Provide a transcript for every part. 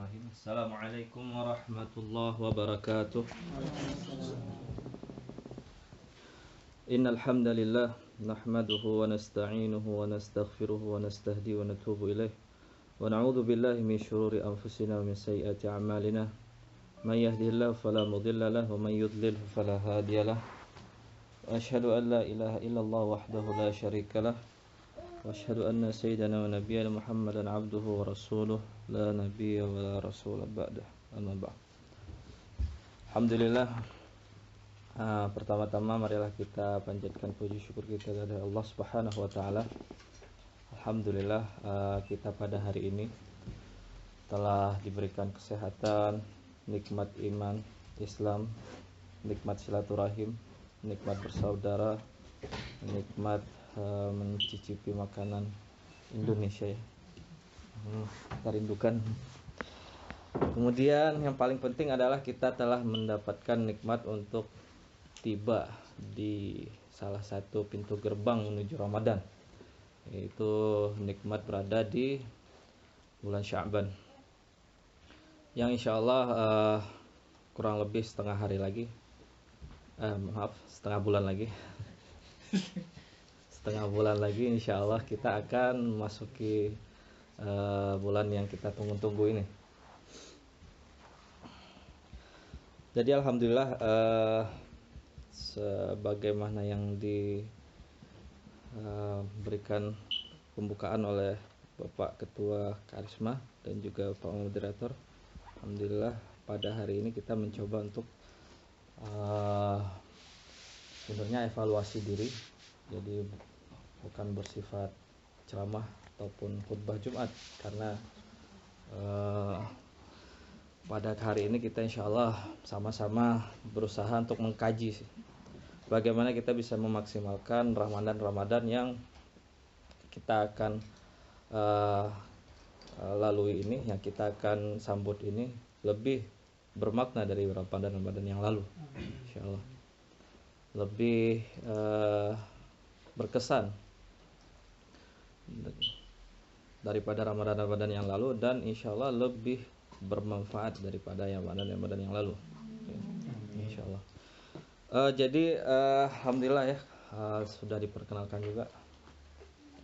الرحيم. السلام عليكم ورحمة الله وبركاته. إن الحمد لله نحمده ونستعينه ونستغفره ونستهديه ونتوب إليه. ونعوذ بالله من شرور أنفسنا ومن سيئات أعمالنا. من يهدي الله فلا مضل له ومن يضلل فلا هادي له. وأشهد أن لا إله إلا الله وحده لا شريك له. وأشهد أن سيدنا ونبينا محمدا عبده ورسوله. la nabiyya wa la rasula ba'da amma ba'd. Alhamdulillah uh, pertama-tama marilah kita panjatkan puji syukur kita kepada Allah Subhanahu wa taala. Alhamdulillah uh, kita pada hari ini telah diberikan kesehatan, nikmat iman, Islam, nikmat silaturahim, nikmat bersaudara, nikmat uh, mencicipi makanan Indonesia. ya kita rindukan. Kemudian yang paling penting adalah kita telah mendapatkan nikmat untuk tiba di salah satu pintu gerbang menuju Ramadan. Yaitu nikmat berada di bulan Syaban. Yang insya Allah uh, kurang lebih setengah hari lagi. Uh, maaf, setengah bulan lagi. setengah bulan lagi insya Allah kita akan memasuki uh, bulan yang kita tunggu-tunggu ini. Jadi Alhamdulillah uh, sebagaimana yang diberikan uh, pembukaan oleh Bapak Ketua Karisma dan juga Pak Moderator Alhamdulillah pada hari ini kita mencoba untuk uh, sebenarnya evaluasi diri. Jadi bukan bersifat ceramah ataupun khutbah Jumat. Karena uh, pada hari ini kita insya Allah sama-sama berusaha untuk mengkaji bagaimana kita bisa memaksimalkan Ramadan-Ramadan yang kita akan uh, lalui ini yang kita akan sambut ini lebih bermakna dari Ramadan-Ramadan yang lalu insya Allah. Lebih uh, berkesan daripada Ramadan-Ramadan yang lalu dan insya Allah lebih bermanfaat daripada yang Ramadan-Ramadan yang lalu. Insya Allah. Uh, jadi uh, alhamdulillah ya uh, sudah diperkenalkan juga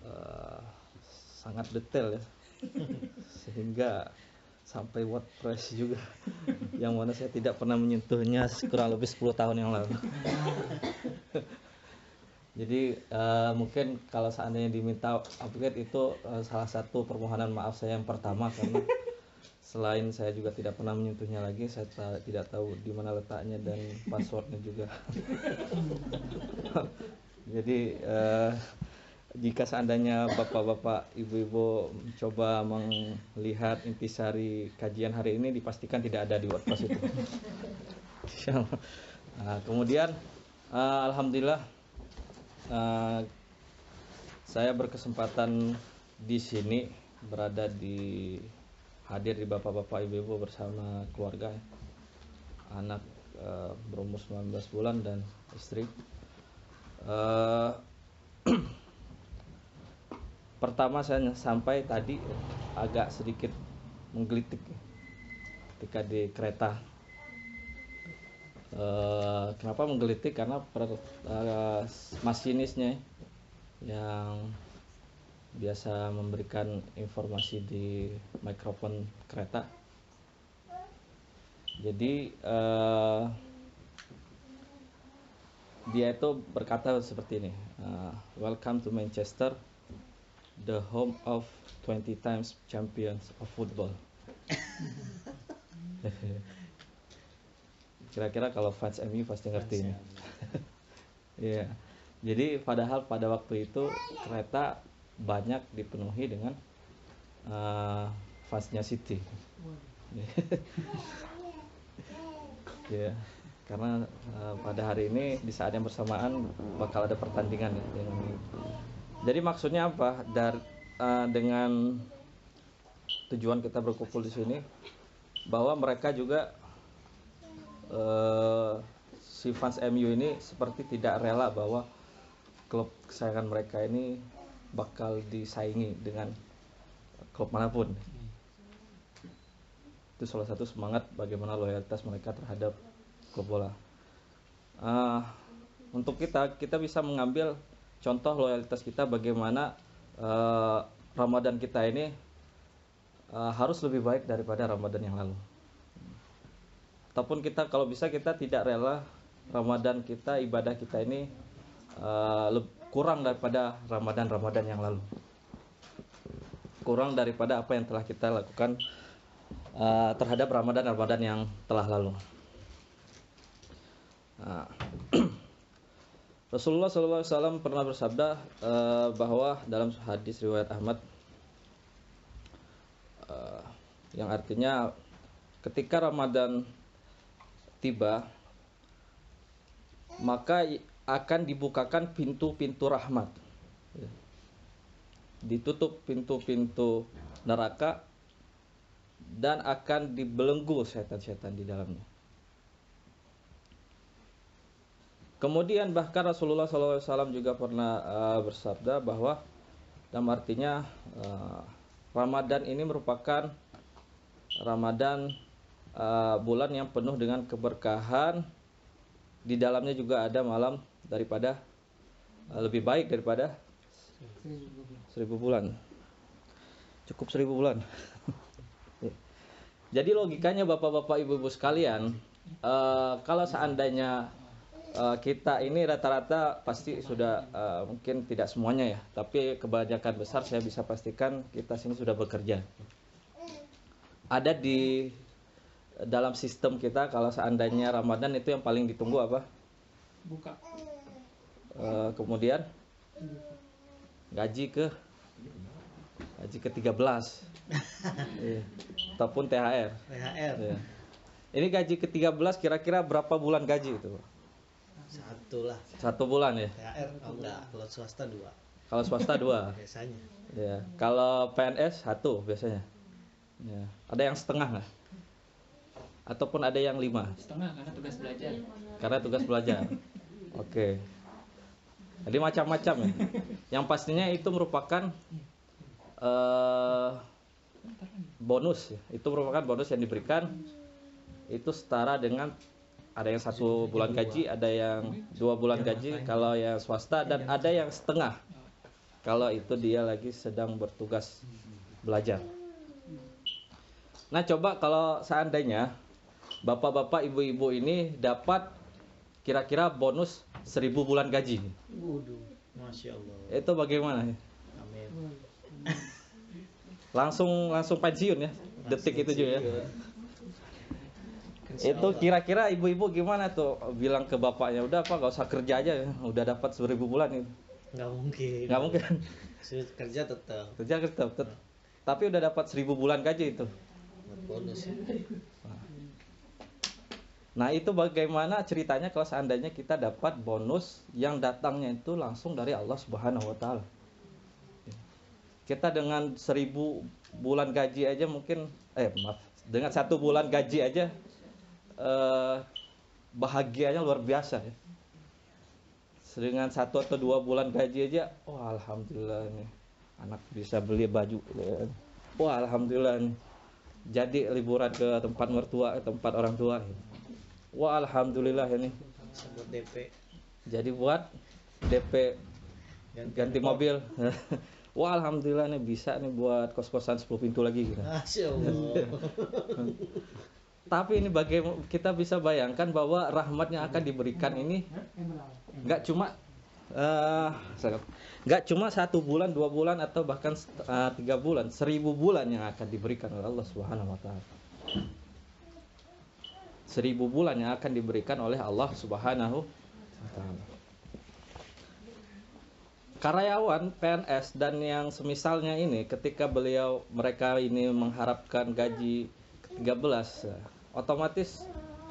uh, sangat detail ya sehingga sampai WordPress juga yang mana saya tidak pernah menyentuhnya kurang lebih 10 tahun yang lalu. Jadi uh, mungkin kalau seandainya diminta upgrade itu uh, salah satu permohonan maaf saya yang pertama karena selain saya juga tidak pernah menyentuhnya lagi, saya tidak tahu di mana letaknya dan passwordnya juga. Jadi uh, jika seandainya bapak-bapak, ibu-ibu coba melihat intisari kajian hari ini dipastikan tidak ada di WordPress itu. Nah, kemudian uh, alhamdulillah uh, saya berkesempatan di sini berada di hadir di bapak-bapak ibu-ibu bersama keluarga anak uh, berumur 19 bulan dan istri. Uh, pertama saya sampai tadi agak sedikit menggelitik ketika di kereta Uh, kenapa menggelitik? Karena per, uh, masinisnya yang biasa memberikan informasi di mikrofon kereta. Jadi uh, dia itu berkata seperti ini uh, welcome to Manchester the home of 20 times champions of football Kira-kira kalau fans MU pasti ngerti ini. Iya. yeah. Jadi padahal pada waktu itu kereta banyak dipenuhi dengan uh, fansnya City. ya, yeah. karena uh, pada hari ini di saat yang bersamaan bakal ada pertandingan ya dengan Jadi maksudnya apa? Dari uh, dengan tujuan kita berkumpul di sini bahwa mereka juga uh, si fans MU ini seperti tidak rela bahwa klub kesayangan mereka ini bakal disaingi dengan klub mana pun. itu salah satu semangat bagaimana loyalitas mereka terhadap klub bola uh, untuk kita kita bisa mengambil contoh loyalitas kita bagaimana uh, Ramadan kita ini uh, harus lebih baik daripada Ramadan yang lalu ataupun kita kalau bisa kita tidak rela Ramadan kita ibadah kita ini uh, kurang daripada Ramadan-Ramadan yang lalu kurang daripada apa yang telah kita lakukan uh, terhadap Ramadan-Ramadan yang telah lalu. Nah, Rasulullah SAW pernah bersabda uh, bahwa dalam hadis riwayat Ahmad yang artinya ketika Ramadan tiba maka akan dibukakan pintu-pintu rahmat ditutup pintu-pintu neraka dan akan dibelenggu setan-setan di dalamnya. Kemudian bahkan Rasulullah SAW juga pernah uh, bersabda bahwa dalam artinya uh, Ramadan ini merupakan Ramadan uh, bulan yang penuh dengan keberkahan. Di dalamnya juga ada malam daripada uh, lebih baik daripada seribu bulan. Cukup seribu bulan. Jadi logikanya bapak-bapak ibu-ibu sekalian, uh, kalau seandainya uh, kita ini rata-rata pasti sudah uh, mungkin tidak semuanya ya, tapi kebanyakan besar saya bisa pastikan kita sini sudah bekerja. Ada di dalam sistem kita kalau seandainya Ramadan itu yang paling ditunggu apa? Buka. Uh, kemudian? Gaji ke? Gaji ke 13 iya. ataupun THR THR iya. ini gaji ke 13 kira-kira berapa bulan gaji itu? Satu lah. Satu bulan ya? THR oh enggak. Kalau swasta dua. Kalau swasta dua? Biasanya. Ya kalau PNS satu biasanya. Ya ada yang setengah nggak ataupun ada yang lima? Setengah karena tugas belajar. Karena tugas belajar. Oke. Jadi macam-macam ya. Yang pastinya itu merupakan uh, bonus ya. itu merupakan bonus yang diberikan itu setara dengan ada yang satu bulan gaji ada yang dua bulan gaji kalau yang swasta dan ada yang setengah. Kalau itu dia lagi sedang bertugas belajar. Nah coba kalau seandainya bapak-bapak ibu-ibu ini dapat kira-kira bonus seribu bulan gaji. Waduh, masya Allah. itu bagaimana? Amin. langsung langsung pensiun ya? Detik itu juga ya? Insya itu kira-kira ibu-ibu gimana tuh? Bilang ke bapaknya udah apa gak usah kerja aja. Ya udah dapat seribu bulan itu nggak mungkin. nggak mungkin. Kerja tetap. Kerja tetap tetap. tapi udah dapat seribu bulan gaji itu. Bonus ya. Nah itu bagaimana ceritanya kalau seandainya kita dapat bonus yang datangnya itu langsung dari Allah Subhanahu Wa Taala? Kita dengan seribu bulan gaji aja mungkin eh maaf dengan satu bulan gaji aja eh, bahagianya luar biasa ya. Dengan satu atau dua bulan gaji aja oh alhamdulillah nih anak bisa beli baju ya. wah alhamdulillah nih jadi liburan ke tempat mertua ke tempat orang tua wah alhamdulillah ini. Sebut DP jadi buat DP ganti mobil. wah alhamdulillah nih bisa nih buat kos-kosan 10 pintu lagi gitu. Tapi ini bagaimana kita bisa bayangkan bahwa rahmat yang akan diberikan ini nggak cuma eh, nggak cuma satu bulan dua bulan atau bahkan eh, tiga bulan seribu bulan yang akan diberikan oleh Allah Subhanahu Wa Taala seribu bulan yang akan diberikan oleh Allah Subhanahu Wa Taala. Karyawan PNS dan yang semisalnya ini ketika beliau mereka ini mengharapkan gaji 13 ya, otomatis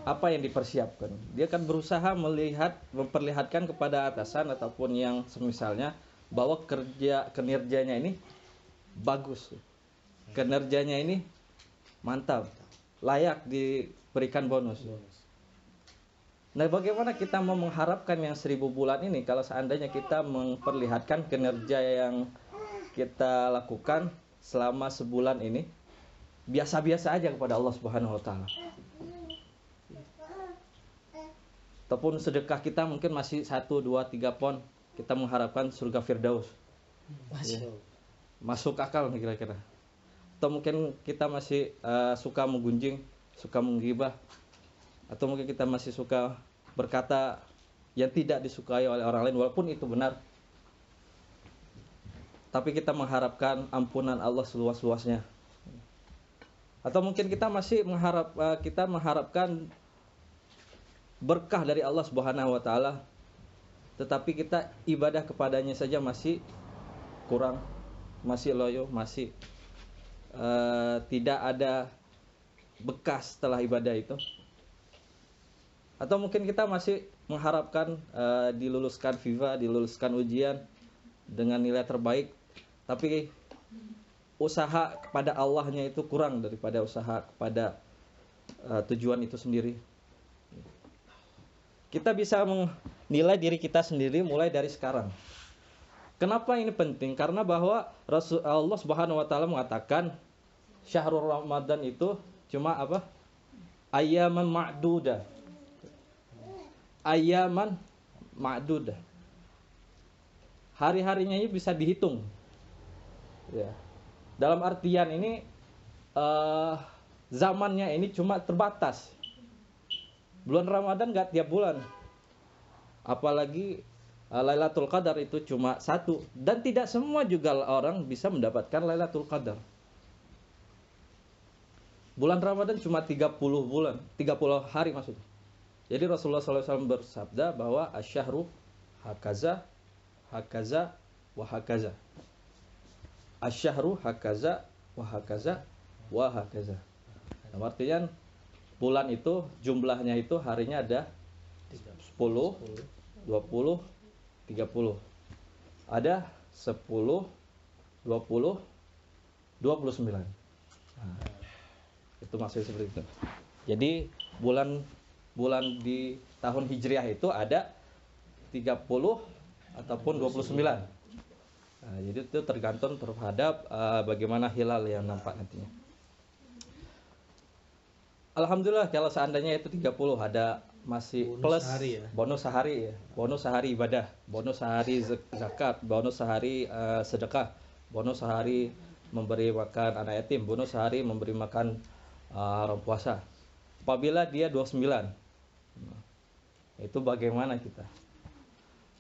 apa yang dipersiapkan? Dia akan berusaha melihat memperlihatkan kepada atasan ataupun yang semisalnya bahwa kerja kinerjanya ini bagus. Kinerjanya ini mantap layak diberikan bonus Nah, bagaimana kita mau mengharapkan yang seribu bulan ini kalau seandainya kita memperlihatkan kinerja yang kita lakukan selama sebulan ini biasa-biasa aja kepada Allah Subhanahu wa taala. Ataupun sedekah kita mungkin masih 1 2 3 pon, kita mengharapkan surga Firdaus. Masya Allah. Masuk akal nih kira-kira. Atau mungkin kita masih eh, suka menggunjing, suka menggibah. Atau mungkin kita masih suka berkata yang tidak disukai oleh orang lain walaupun itu benar. Tapi kita mengharapkan ampunan Allah seluas-luasnya. Atau mungkin kita masih mengharap eh, kita mengharapkan berkah dari Allah Subhanahu wa taala tetapi kita ibadah kepadanya saja masih kurang, masih loyo, masih eh, tidak ada bekas setelah ibadah itu. Atau mungkin kita masih mengharapkan eh, diluluskan FIFA, diluluskan ujian dengan nilai terbaik, tapi usaha kepada Allahnya itu kurang daripada usaha kepada eh, tujuan itu sendiri. Kita bisa menilai diri kita sendiri mulai dari sekarang. Kenapa ini penting? Karena bahwa Rasul Allah Subhanahu wa taala mengatakan syahrul Ramadan itu cuma apa? Ayaman ma'dudah. Ayaman ma'dudah. Hari-harinya ini bisa dihitung. Ya. Dalam artian ini eh, zamannya ini cuma terbatas. Bulan Ramadan nggak tiap bulan. Apalagi uh, Lailatul Qadar itu cuma satu dan tidak semua juga orang bisa mendapatkan Lailatul Qadar. Bulan Ramadan cuma 30 bulan, 30 hari maksudnya. Jadi Rasulullah SAW bersabda bahwa asyahru hakaza hakaza wa hakaza. Asyahru hakaza wa hakaza wa hakaza. Dalam artian bulan itu jumlahnya itu harinya ada 10, 20, 30. Ada 10, 20, 29. Nah, itu maksudnya seperti itu. Jadi bulan bulan di tahun Hijriah itu ada 30 ataupun 29. Nah, jadi itu tergantung terhadap uh, bagaimana hilal yang nampak nantinya. Alhamdulillah kalau seandainya itu 30 ada masih Bonus plus. sehari ya? bonus sehari ya. Bonus sehari ibadah. Bonus sehari zak- zakat. Bonus sehari eh, sedekah. Bonus sehari memberi makan anak yatim. Bonus sehari memberi makan eh, orang puasa. Apabila dia 29 nah, itu bagaimana kita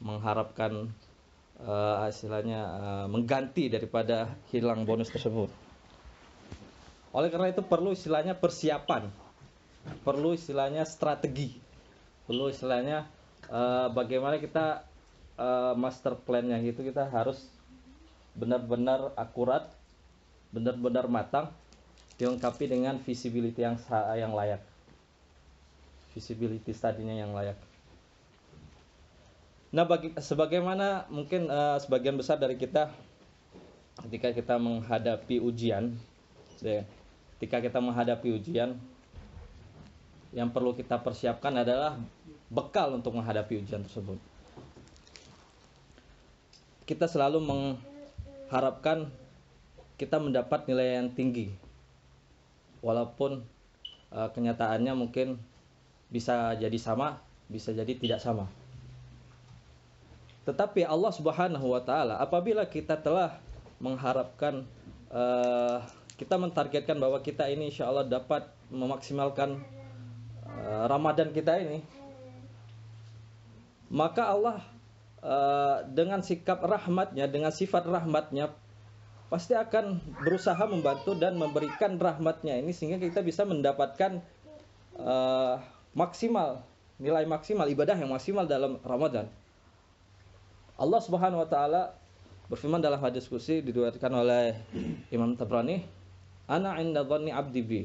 mengharapkan eh, istilahnya eh, mengganti daripada hilang bonus tersebut? Oleh karena itu perlu istilahnya persiapan. Perlu istilahnya strategi perlu istilahnya eh, bagaimana kita eh, master plan yang itu kita harus benar-benar akurat benar-benar matang dilengkapi dengan visibility yang yang layak. Visibility tadinya yang layak. Nah bagi sebagaimana mungkin eh, sebagian besar dari kita ketika kita menghadapi ujian ya, ketika kita menghadapi ujian yang perlu kita persiapkan adalah bekal untuk menghadapi ujian tersebut. Kita selalu mengharapkan kita mendapat nilai yang tinggi, walaupun eh, kenyataannya mungkin bisa jadi sama, bisa jadi tidak sama. Tetapi Allah Subhanahu wa taala apabila kita telah mengharapkan eh, kita mentargetkan bahwa kita ini insya Allah dapat memaksimalkan eh, Ramadan kita ini maka Allah eh, dengan sikap rahmatnya dengan sifat rahmatnya pasti akan berusaha membantu dan memberikan rahmatnya ini sehingga kita bisa mendapatkan eh, maksimal nilai maksimal ibadah yang maksimal dalam Ramadan Allah Subhanahu wa taala berfirman dalam hadis kursi diriwayatkan oleh Imam Tabrani, "Ana 'inda dhanni 'abdi bi."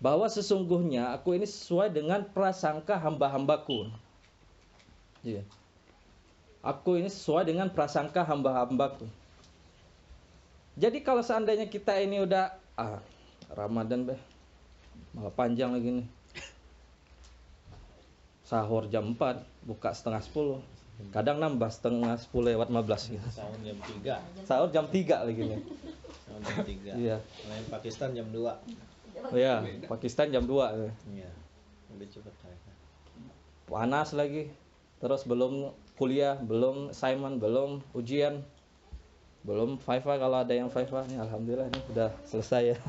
Bahwa sesungguhnya aku ini sesuai dengan prasangka hamba-hambaku. Iya. Aku ini sesuai dengan prasangka hamba-hambaku. Jadi kalau seandainya kita ini udah ah Ramadan beh malah panjang lagi nih. Sahur jam 4, buka setengah 10. kadang nambah setengah 10 lewat 15 gitu Sahur jam 3. sahur jam 3 lagi nih Sahur jam 3. iya Main Pakistan jam 2. Oh ya Pakistan jam 2 Iya. Lebih cepat panas lagi. Terus belum kuliah belum assignment belum ujian. Belum FIFA kalau ada yang FIFA nih alhamdulillah ini sudah selesai ya.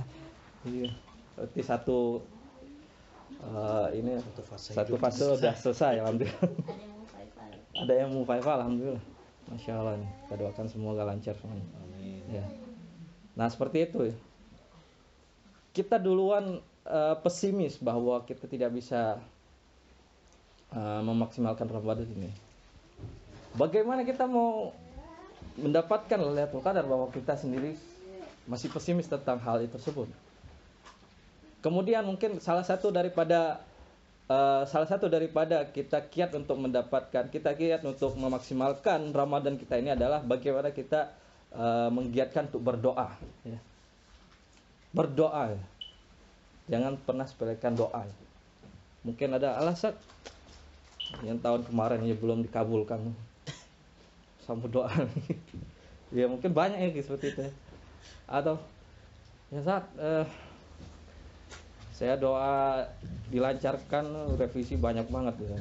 Iya berarti satu eh, ini Satu fase satu fase udah selesai alhamdulillah. Ada yang mau FIFA alhamdulillah. Masya Allah nih kita doakan semoga lancar semuanya Amin. ya nah seperti itu ya kita duluan eh, pesimis bahwa kita tidak bisa eh, memaksimalkan Ramadan ini bagaimana kita mau mendapatkan Lailatul Qadar bahwa kita sendiri masih pesimis tentang hal itu tersebut kemudian mungkin salah satu daripada eh, salah satu daripada kita kiat untuk mendapatkan kita kiat untuk memaksimalkan Ramadan kita ini adalah bagaimana kita eh, menggiatkan untuk berdoa ya. Berdoa ya. jangan pernah sepelekan doa ya. mungkin ada alasan yang tahun kemarin ya belum dikabulkan sama doa ya mungkin banyak ya seperti itu ya. atau ya saat eh, saya doa dilancarkan revisi banyak banget ya.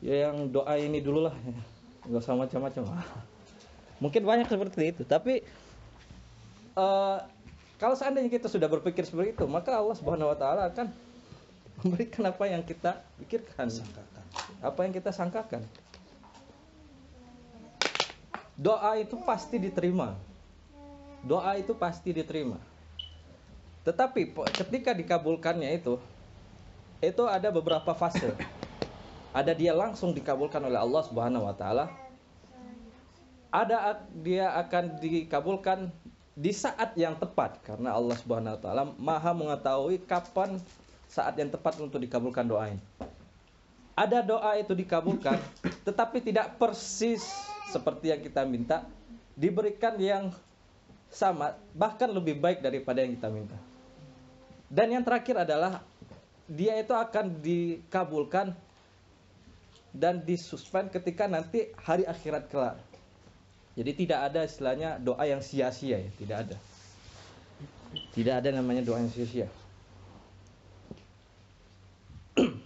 ya yang doa ini dulu lah ya. nggak usah macam-macam mungkin banyak seperti itu tapi eh, kalau seandainya kita sudah berpikir seperti itu maka Allah Subhanahu Wa Taala akan memberikan apa yang kita pikirkan Sangkakan. apa yang kita sangkakan. Doa itu pasti diterima. Doa itu pasti diterima. Tetapi ketika dikabulkannya itu itu ada beberapa fase. Ada dia langsung dikabulkan oleh Allah Subhanahu wa taala. Ada dia akan dikabulkan di saat yang tepat karena Allah Subhanahu wa taala Maha mengetahui kapan saat yang tepat untuk dikabulkan doa ini ada doa itu dikabulkan tetapi tidak persis seperti yang kita minta diberikan yang sama bahkan lebih baik daripada yang kita minta. Dan yang terakhir adalah dia itu akan dikabulkan dan disuspend ketika nanti hari akhirat kelar jadi tidak ada istilahnya doa yang sia-sia ya tidak ada. Tidak ada namanya doa yang sia-sia.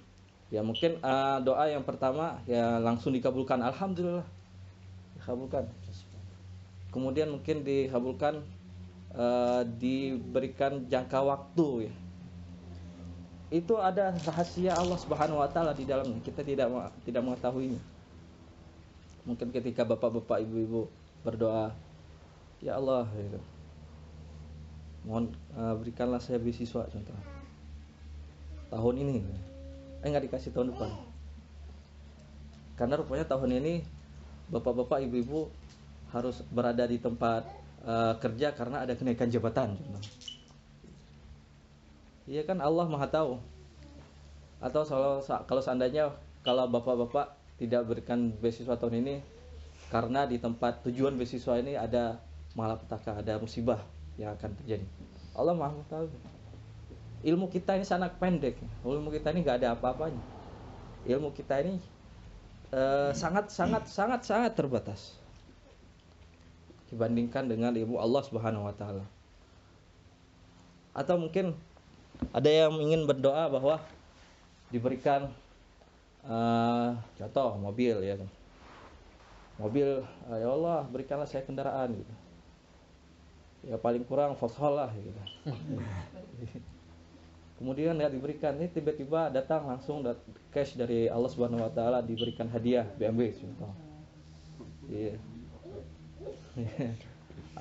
Ya mungkin eh, doa yang pertama ya langsung dikabulkan. Alhamdulillah. Dikabulkan. Kemudian mungkin dikabulkan eh, diberikan jangka waktu ya. Itu ada rahasia Allah Subhanahu wa taala di dalamnya. Kita tidak tidak mengetahuinya mungkin ketika bapak-bapak ibu-ibu berdoa ya Allah gitu. mohon eh, berikanlah saya beasiswa contoh tahun ini eh nggak dikasih tahun depan karena rupanya tahun ini bapak-bapak ibu-ibu harus berada di tempat eh, kerja karena ada kenaikan jabatan contoh. Iya kan Allah Maha tahu. Atau kalau kalau seandainya kalau bapak-bapak tidak berikan beasiswa tahun ini karena di tempat tujuan beasiswa ini ada malapetaka, ada musibah yang akan terjadi. Allah Maha tahu. Ilmu kita ini sangat pendek. Ilmu kita ini nggak ada apa-apanya. Ilmu kita ini eh, sangat sangat sangat sangat terbatas dibandingkan dengan ilmu Allah Subhanahu wa taala. Atau mungkin ada yang ingin berdoa bahwa diberikan eh, contoh mobil ya kan. Mobil eh, ya Allah berikanlah saya kendaraan gitu. Ya paling kurang Vauxhall lah gitu. Kemudian nggak diberikan, ini tiba-tiba datang langsung dat- cash dari Allah Subhanahu Wa Taala diberikan hadiah BMW contoh. Iya.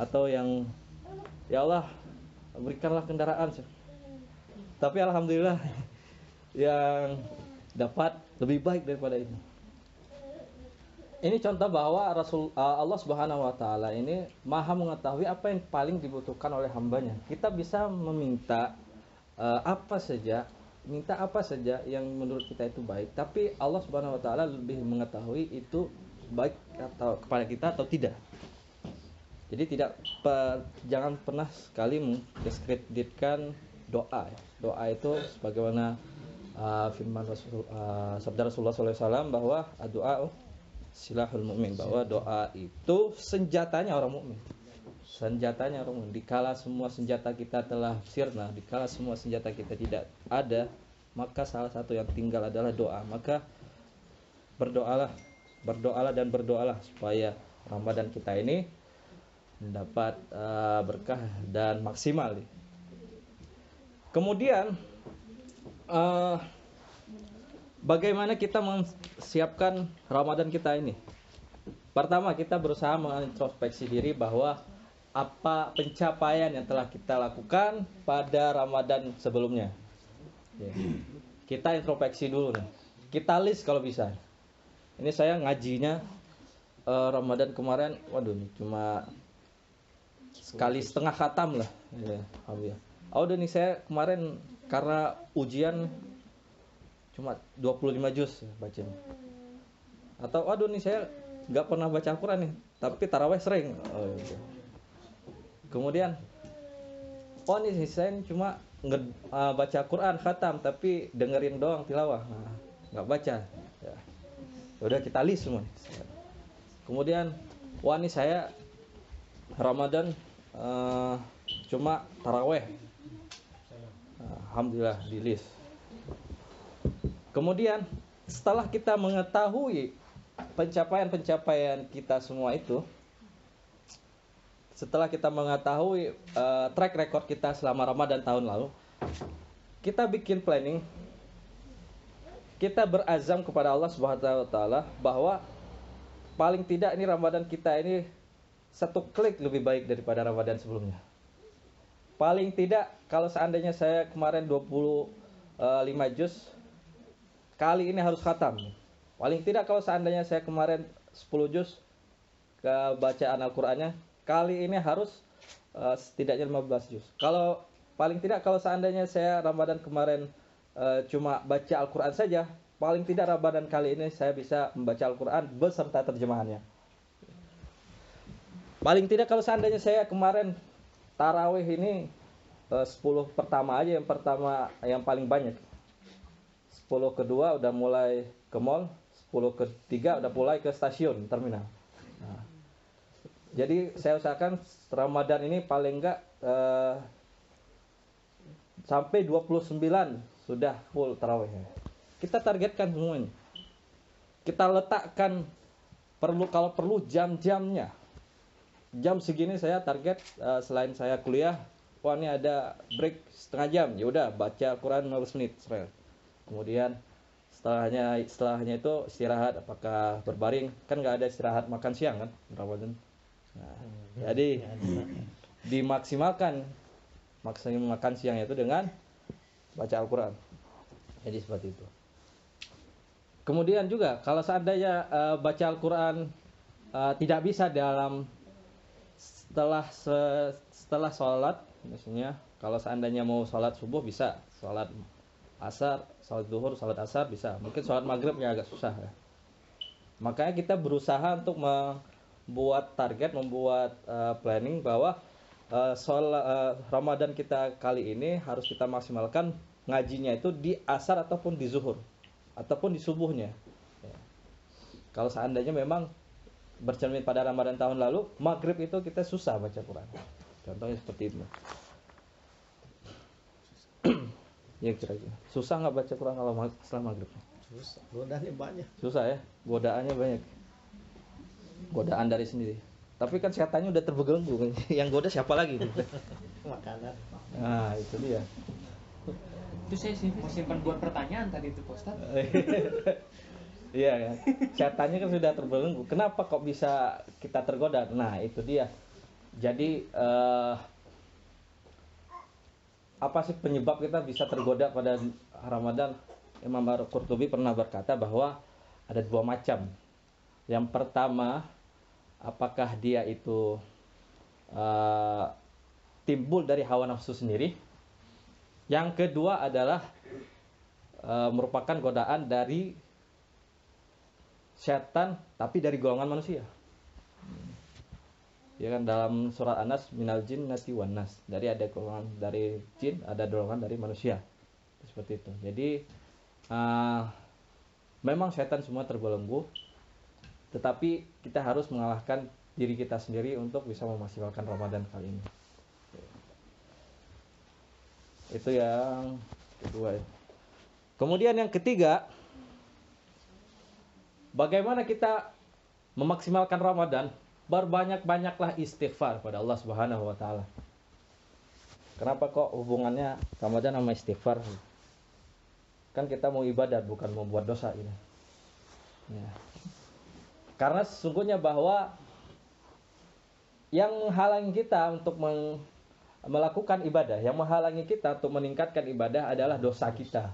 Atau yang ya Allah berikanlah kendaraan. Tapi alhamdulillah yang dapat lebih baik daripada ini. Ini contoh bahwa Rasul uh, Allah Subhanahu wa taala ini Maha mengetahui apa yang paling dibutuhkan oleh hambanya. Kita bisa meminta uh, apa saja, minta apa saja yang menurut kita itu baik, tapi Allah Subhanahu wa taala lebih mengetahui itu baik atau kepada kita atau tidak. Jadi tidak pe- jangan pernah sekali mendiskreditkan doa. ya. Doa itu sebagaimana uh, firman Rasul, uh, sabda Rasulullah SAW bahwa doa silahul mukmin bahwa doa itu senjatanya orang mukmin. Senjatanya orang mukmin. Dikala semua senjata kita telah sirna dikala semua senjata kita tidak ada maka salah satu yang tinggal adalah doa. Maka berdoalah berdoalah dan berdoalah supaya Ramadan kita ini mendapat uh, berkah dan maksimal. Kemudian uh, bagaimana kita mempersiapkan Ramadan kita ini? Pertama, kita berusaha mengintrospeksi diri bahwa apa pencapaian yang telah kita lakukan pada Ramadan sebelumnya. Ya. Kita introspeksi dulu nih. Kita list kalau bisa. Ini saya ngajinya uh, Ramadan kemarin, waduh nih cuma sekali setengah khatam lah. Ya, Oh, udah nih saya kemarin karena ujian cuma 25 juz bacanya. Atau aduh nih saya nggak pernah baca Al-Quran nih tapi taraweh sering. Oh, iya. kemudian oh nih saya cuma nge, uh, baca Quran khatam tapi dengerin doang tilawah. Nah, baca. Ya. udah kita list semua kemudian wah nih saya Ramadan uh, cuma taraweh Alhamdulillah di list Kemudian setelah kita mengetahui pencapaian-pencapaian kita semua itu, setelah kita mengetahui uh, track record kita selama Ramadan tahun lalu, kita bikin planning, kita berazam kepada Allah Subhanahu wa taala bahwa paling tidak ini Ramadan kita ini satu klik lebih baik daripada Ramadan sebelumnya. Paling tidak kalau seandainya saya kemarin 25 eh, juz kali ini harus khatam. Paling tidak kalau seandainya saya kemarin 10 juz ke bacaan Al-Qur'annya, kali ini harus uh, setidaknya 15 juz. Kalau paling tidak kalau seandainya saya Ramadan kemarin uh, cuma baca Al-Qur'an saja, paling tidak Ramadan kali ini saya bisa membaca Al-Qur'an beserta terjemahannya. Paling tidak kalau seandainya saya kemarin tarawih ini uh, 10 pertama aja yang pertama yang paling banyak. 10 kedua udah mulai ke mall 10 ketiga udah mulai ke stasiun terminal. Nah, jadi saya usahakan Ramadan ini paling enggak uh, sampai 29 sudah full tarawih. Kita targetkan semuanya. Kita letakkan perlu kalau perlu jam-jamnya jam segini saya target uh, selain saya kuliah wah ini ada break setengah jam. Ya udah baca Quran 15 menit kemudian setelahnya setelahnya itu istirahat apakah berbaring? Kan nggak ada istirahat makan siang kan Ramadan. Nah, hmm. jadi dimaksimalkan maksimal makan siang itu dengan baca Al-Quran. Jadi seperti itu. Kemudian juga kalau seandainya uh, baca Al-Quran uh, tidak bisa dalam setelah se, setelah sholat misalnya kalau seandainya mau sholat subuh bisa sholat asar sholat duhur, sholat asar bisa. Mungkin sholat maghrib ya agak susah ya. Makanya kita berusaha untuk membuat target, membuat uh, planning bahwa uh, sholat uh, Ramadan kita kali ini harus kita maksimalkan ngajinya itu di asar ataupun di zuhur ataupun di subuhnya. Ya. Kalau seandainya memang bercermin pada Ramadan tahun lalu, maghrib itu kita susah baca Quran. Contohnya seperti itu. Ya kira-kira. Susah nggak baca Quran kalau setelah maghrib? Susah. Godaannya banyak. Susah ya. Godaannya banyak. Godaan dari sendiri. Tapi kan setannya udah terbelenggu. Yang goda siapa lagi? Makanan. Nah itu dia. Itu saya sih mau simpan buat pertanyaan tadi itu Pak Iya ya. Setannya kan sudah terbelenggu. Kenapa kok bisa kita tergoda? Nah itu dia. Jadi uh, apa sih penyebab kita bisa tergoda pada Ramadan? Imam Qurtubi pernah berkata bahwa ada dua macam. Yang pertama, apakah dia itu uh, timbul dari hawa nafsu sendiri? Yang kedua adalah uh, merupakan godaan dari setan tapi dari golongan manusia. Ya kan dalam surat Anas minal jin nati wanas dari ada golongan dari jin ada golongan dari manusia. Seperti itu. Jadi uh, memang setan semua terbelenggu tetapi kita harus mengalahkan diri kita sendiri untuk bisa memaksimalkan Ramadan kali ini. Itu yang kedua. Kemudian yang ketiga bagaimana kita memaksimalkan Ramadan? Berbanyak-banyaklah istighfar pada Allah Subhanahu wa taala. Kenapa kok hubungannya Ramadan sama istighfar? Kan kita mau ibadah bukan membuat dosa ini. Ya. karena sesungguhnya bahwa yang menghalangi kita untuk melakukan ibadah yang menghalangi kita untuk meningkatkan ibadah adalah dosa kita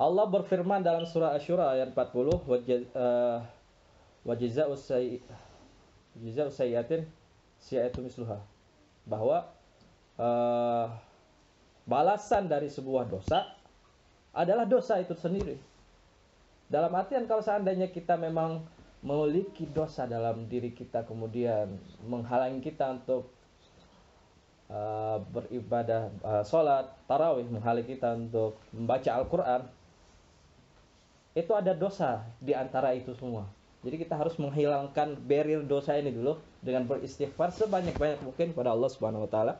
Allah berfirman dalam surah Asy-Syura ayat 40 wa jazaa'u sayyi'atin sayyi'atu misluha bahwa uh, balasan dari sebuah dosa adalah dosa itu sendiri. Dalam artian kalau seandainya kita memang memiliki dosa dalam diri kita kemudian menghalangi kita untuk uh, beribadah uh, sholat tarawih menghalangi kita untuk membaca Al-Quran itu ada dosa di antara itu semua. Jadi kita harus menghilangkan barrier dosa ini dulu dengan beristighfar sebanyak-banyak mungkin pada Allah Subhanahu wa taala.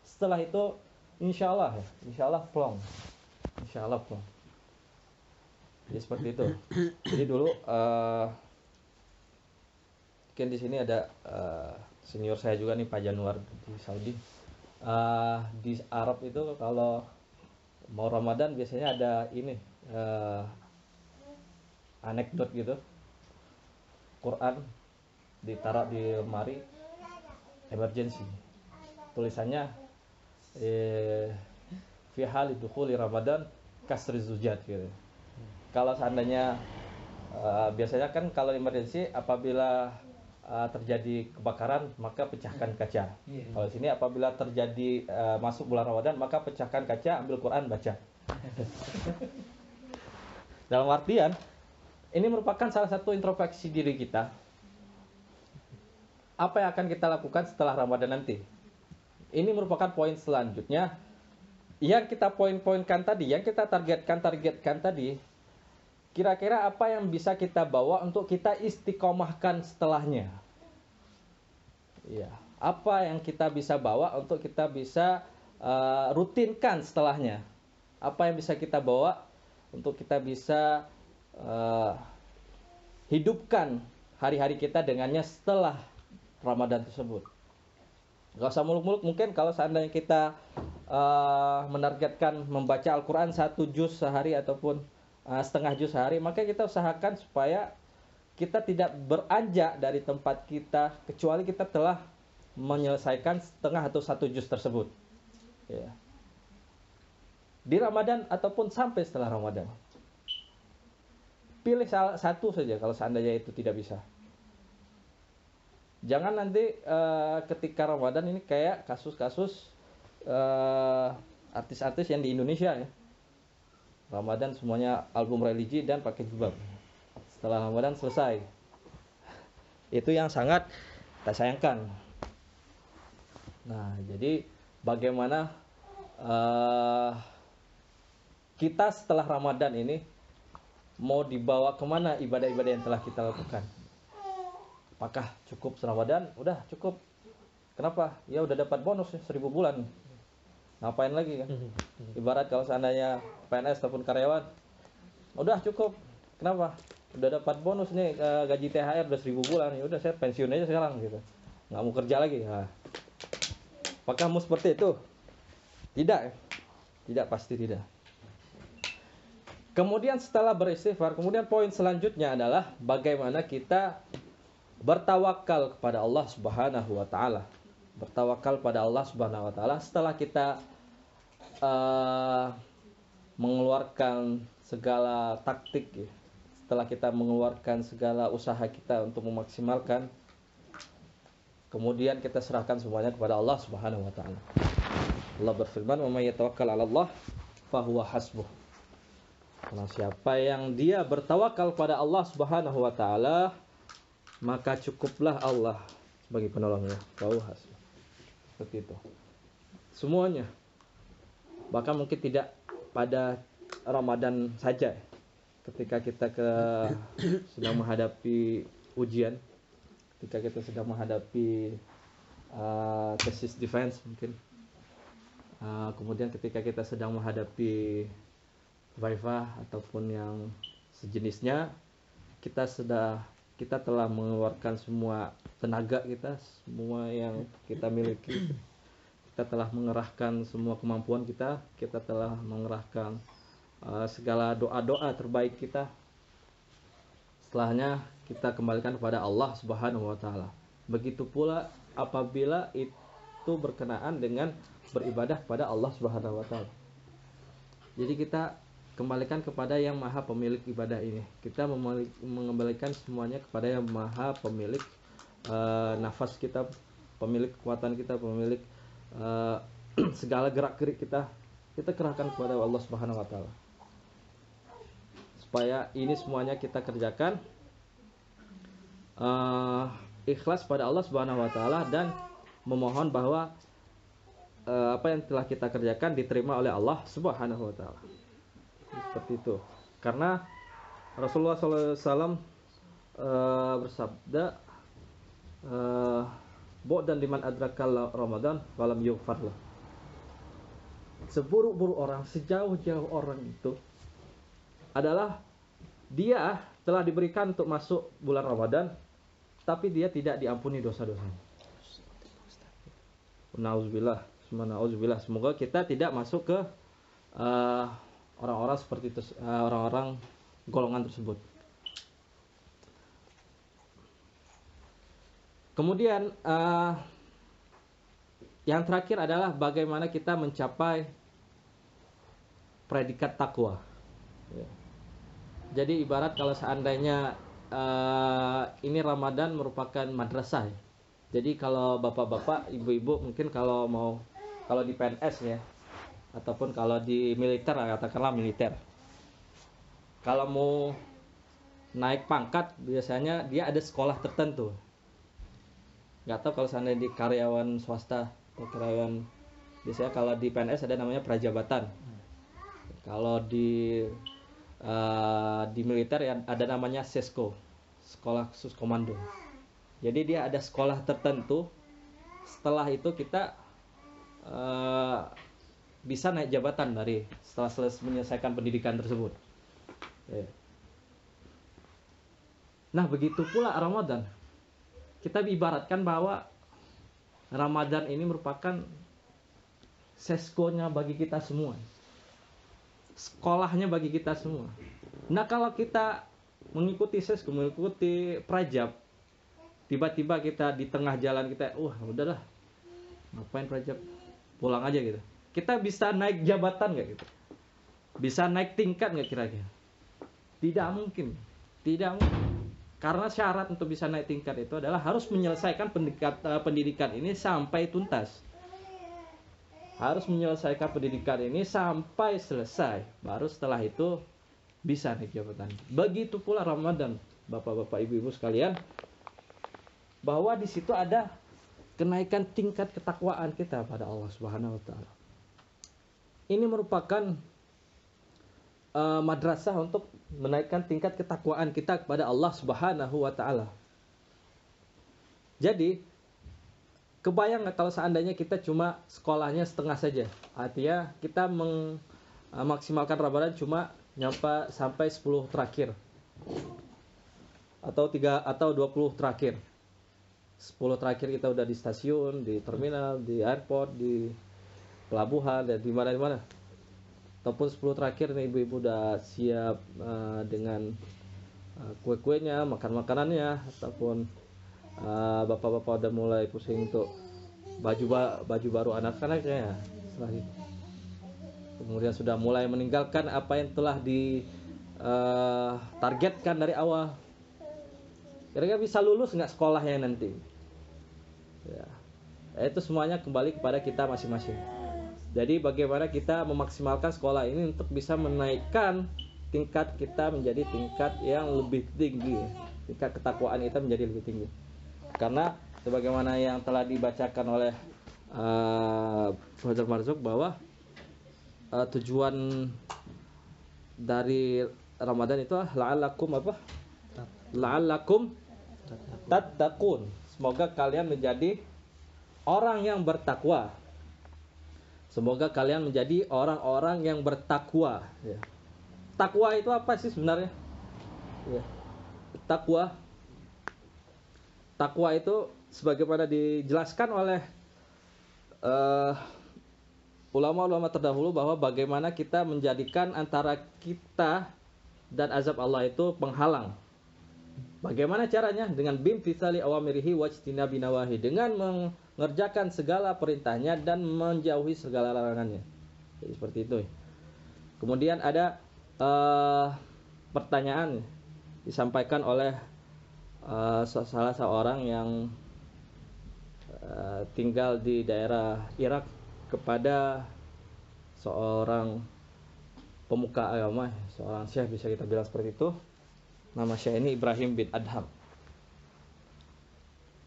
Setelah itu insya Allah ya, insya Allah plong. Insya Allah plong. Jadi seperti itu. Jadi dulu uh, mungkin di sini ada uh, senior saya juga nih Pak Januar di Saudi. Uh, di Arab itu kalau mau Ramadan biasanya ada ini uh, anekdot gitu Quran ditaruh di lemari emergency tulisannya eh fi hal dukhuli Ramadan kasri zujat gitu. Kalau seandainya uh, biasanya kan kalau emergency apabila uh, terjadi kebakaran maka pecahkan kaca. Iya. Kalau sini apabila terjadi uh, masuk bulan Ramadan maka pecahkan kaca, ambil Quran baca. Dalam artian ini merupakan salah satu introspeksi diri kita. Apa yang akan kita lakukan setelah Ramadan nanti? Ini merupakan poin selanjutnya yang kita poin-poinkan tadi, yang kita targetkan-targetkan tadi, kira-kira apa yang bisa kita bawa untuk kita istiqomahkan setelahnya? Ya, apa yang kita bisa bawa untuk kita bisa uh, rutinkan setelahnya? Apa yang bisa kita bawa untuk kita bisa uh, hidupkan hari-hari kita dengannya setelah Ramadan tersebut. Gak usah muluk-muluk mungkin kalau seandainya kita uh, menargetkan membaca Al-Quran satu juz sehari ataupun uh, setengah juz sehari, maka kita usahakan supaya kita tidak beranjak dari tempat kita kecuali kita telah menyelesaikan setengah atau satu juz tersebut. Ya. Di Ramadan ataupun sampai setelah Ramadan pilih salah satu saja kalau seandainya itu tidak bisa. Jangan nanti uh, ketika Ramadan ini kayak kasus-kasus uh, artis-artis yang di Indonesia ya. Ramadan semuanya album religi dan pakai jilbab. Setelah Ramadan selesai. Itu yang sangat tak sayangkan. Nah, jadi bagaimana uh, kita setelah Ramadan ini mau dibawa ke mana ibadah-ibadah yang telah kita lakukan? Apakah cukup Ramadan udah cukup. Kenapa? Ya udah dapat bonus ya, seribu bulan. Ngapain lagi kan? Ibarat kalau seandainya PNS ataupun karyawan udah cukup. Kenapa? Udah dapat bonus nih eh, gaji THR udah seribu bulan. Ya udah saya pensiun aja sekarang gitu. Nggak mau kerja lagi. Nah. apakah mau seperti itu? Tidak. Tidak pasti tidak Kemudian setelah beristighfar, kemudian poin selanjutnya adalah bagaimana kita bertawakal kepada Allah Subhanahu wa taala. Bertawakal pada Allah Subhanahu wa taala setelah kita uh, mengeluarkan segala taktik ya. Setelah kita mengeluarkan segala usaha kita untuk memaksimalkan kemudian kita serahkan semuanya kepada Allah Subhanahu wa taala. Allah berfirman, "Wa may yatawakkal 'ala Allah fahuwa hasbuh." Karena siapa yang dia bertawakal pada Allah Subhanahu wa taala, maka cukuplah Allah sebagai penolongnya. Wauhas. Seperti itu. Semuanya. Bahkan mungkin tidak pada Ramadan saja ketika kita ke sedang menghadapi ujian ketika kita sedang menghadapi uh, tesis defense mungkin uh, kemudian ketika kita sedang menghadapi Viva ataupun yang sejenisnya kita sudah kita telah mengeluarkan semua tenaga kita semua yang kita miliki. Kita telah mengerahkan semua kemampuan kita kita telah mengerahkan uh, segala doa-doa terbaik kita. Setelahnya kita kembalikan kepada Allah Subhanahu wa taala. Begitu pula apabila itu berkenaan dengan beribadah kepada Allah Subhanahu wa taala. Jadi kita kembalikan kepada yang maha pemilik ibadah ini. Kita mengembalikan semuanya kepada yang maha pemilik uh, nafas kita pemilik kekuatan kita pemilik uh, segala gerak gerik kita. Kita kerahkan kepada Allah Subhanahu wa taala. Supaya ini semuanya kita kerjakan uh, ikhlas pada Allah Subhanahu wa taala dan memohon bahwa apa yang telah kita kerjakan diterima oleh Allah Subhanahu wa taala seperti itu. Karena Rasulullah SAW uh, eh, bersabda uh, dan liman adrakal Ramadan falam yughfarlah seburuk-buruk orang sejauh-jauh orang itu adalah dia telah diberikan untuk masuk bulan Ramadan tapi dia tidak diampuni dosa-dosanya. Nauzubillah, semoga kita tidak masuk ke uh, orang-orang seperti eh, orang-orang golongan tersebut. Kemudian uh, yang terakhir adalah bagaimana kita mencapai predikat takwa. Ya. Jadi ibarat kalau seandainya uh, ini Ramadan merupakan madrasah. Ya. Jadi kalau bapak-bapak, ibu-ibu mungkin kalau mau kalau di PNS ya, ataupun kalau di militer katakanlah militer. Kalau mau naik pangkat biasanya dia ada sekolah tertentu. Nggak tahu kalau sana di karyawan swasta atau karyawan biasanya kalau di PNS ada namanya prajabatan. Kalau di uh, di militer ya ada namanya sesko sekolah khusus komando. Jadi dia ada sekolah tertentu. Setelah itu kita uh, bisa naik jabatan dari setelah selesai menyelesaikan pendidikan tersebut. Ya. Nah begitu pula Ramadan. Kita ibaratkan bahwa Ramadan ini merupakan seskonya bagi kita semua. Sekolahnya bagi kita semua. Nah kalau kita mengikuti sesko, mengikuti prajab, tiba-tiba kita di tengah jalan kita, wah udahlah, ngapain prajab, pulang aja gitu kita bisa naik jabatan nggak gitu? Bisa naik tingkat nggak kira-kira? Tidak mungkin. Tidak mungkin. Karena syarat untuk bisa naik tingkat itu adalah harus menyelesaikan pendidikan, uh, pendidikan ini sampai tuntas. Harus menyelesaikan pendidikan ini sampai selesai. Baru setelah itu bisa naik jabatan. Begitu pula Ramadan bapak-bapak ibu-ibu sekalian bahwa di situ ada kenaikan tingkat ketakwaan kita pada Allah Subhanahu wa taala ini merupakan uh, madrasah untuk menaikkan tingkat ketakwaan kita kepada Allah Subhanahu wa taala. Jadi, kebayang nggak kalau seandainya kita cuma sekolahnya setengah saja? Artinya kita memaksimalkan uh, Ramadan cuma nyampe sampai 10 terakhir. Atau 3 atau 20 terakhir. 10 terakhir kita udah di stasiun, di terminal, di airport, di pelabuhan dan di mana ataupun 10 terakhir nih ibu-ibu udah siap uh, dengan uh, kue-kuenya makan makanannya ataupun uh, bapak-bapak udah mulai pusing untuk baju ba baju baru anak-anaknya ya setelah itu. Kemudian sudah mulai meninggalkan apa yang telah di uh, targetkan dari awal. Kira-kira bisa lulus nggak sekolahnya nanti? Ya itu semuanya kembali kepada kita masing-masing jadi bagaimana kita memaksimalkan sekolah ini untuk bisa menaikkan tingkat kita menjadi tingkat yang lebih tinggi, tingkat ketakwaan kita menjadi lebih tinggi. Karena sebagaimana yang telah dibacakan oleh uh, Marzuk bahwa uh, tujuan dari Ramadan itu la'allakum apa? La'allakum tattaqun. Semoga kalian menjadi orang yang bertakwa. Semoga kalian menjadi orang-orang yang bertakwa. Ya. Takwa itu apa sih sebenarnya? Ya. Takwa. Takwa itu sebagaimana dijelaskan oleh eh, ulama-ulama terdahulu bahwa bagaimana kita menjadikan antara kita dan azab Allah itu penghalang. Bagaimana caranya? Dengan bimtithali awamirihi wajtinabi nawahi. Dengan mengerjakan segala perintahnya dan menjauhi segala larangannya. Jadi seperti itu. Kemudian ada eh, pertanyaan disampaikan oleh eh, salah seorang yang eh, tinggal di daerah Irak kepada seorang pemuka agama, seorang syekh bisa kita bilang seperti itu. Nama syekh ini Ibrahim bin Adham.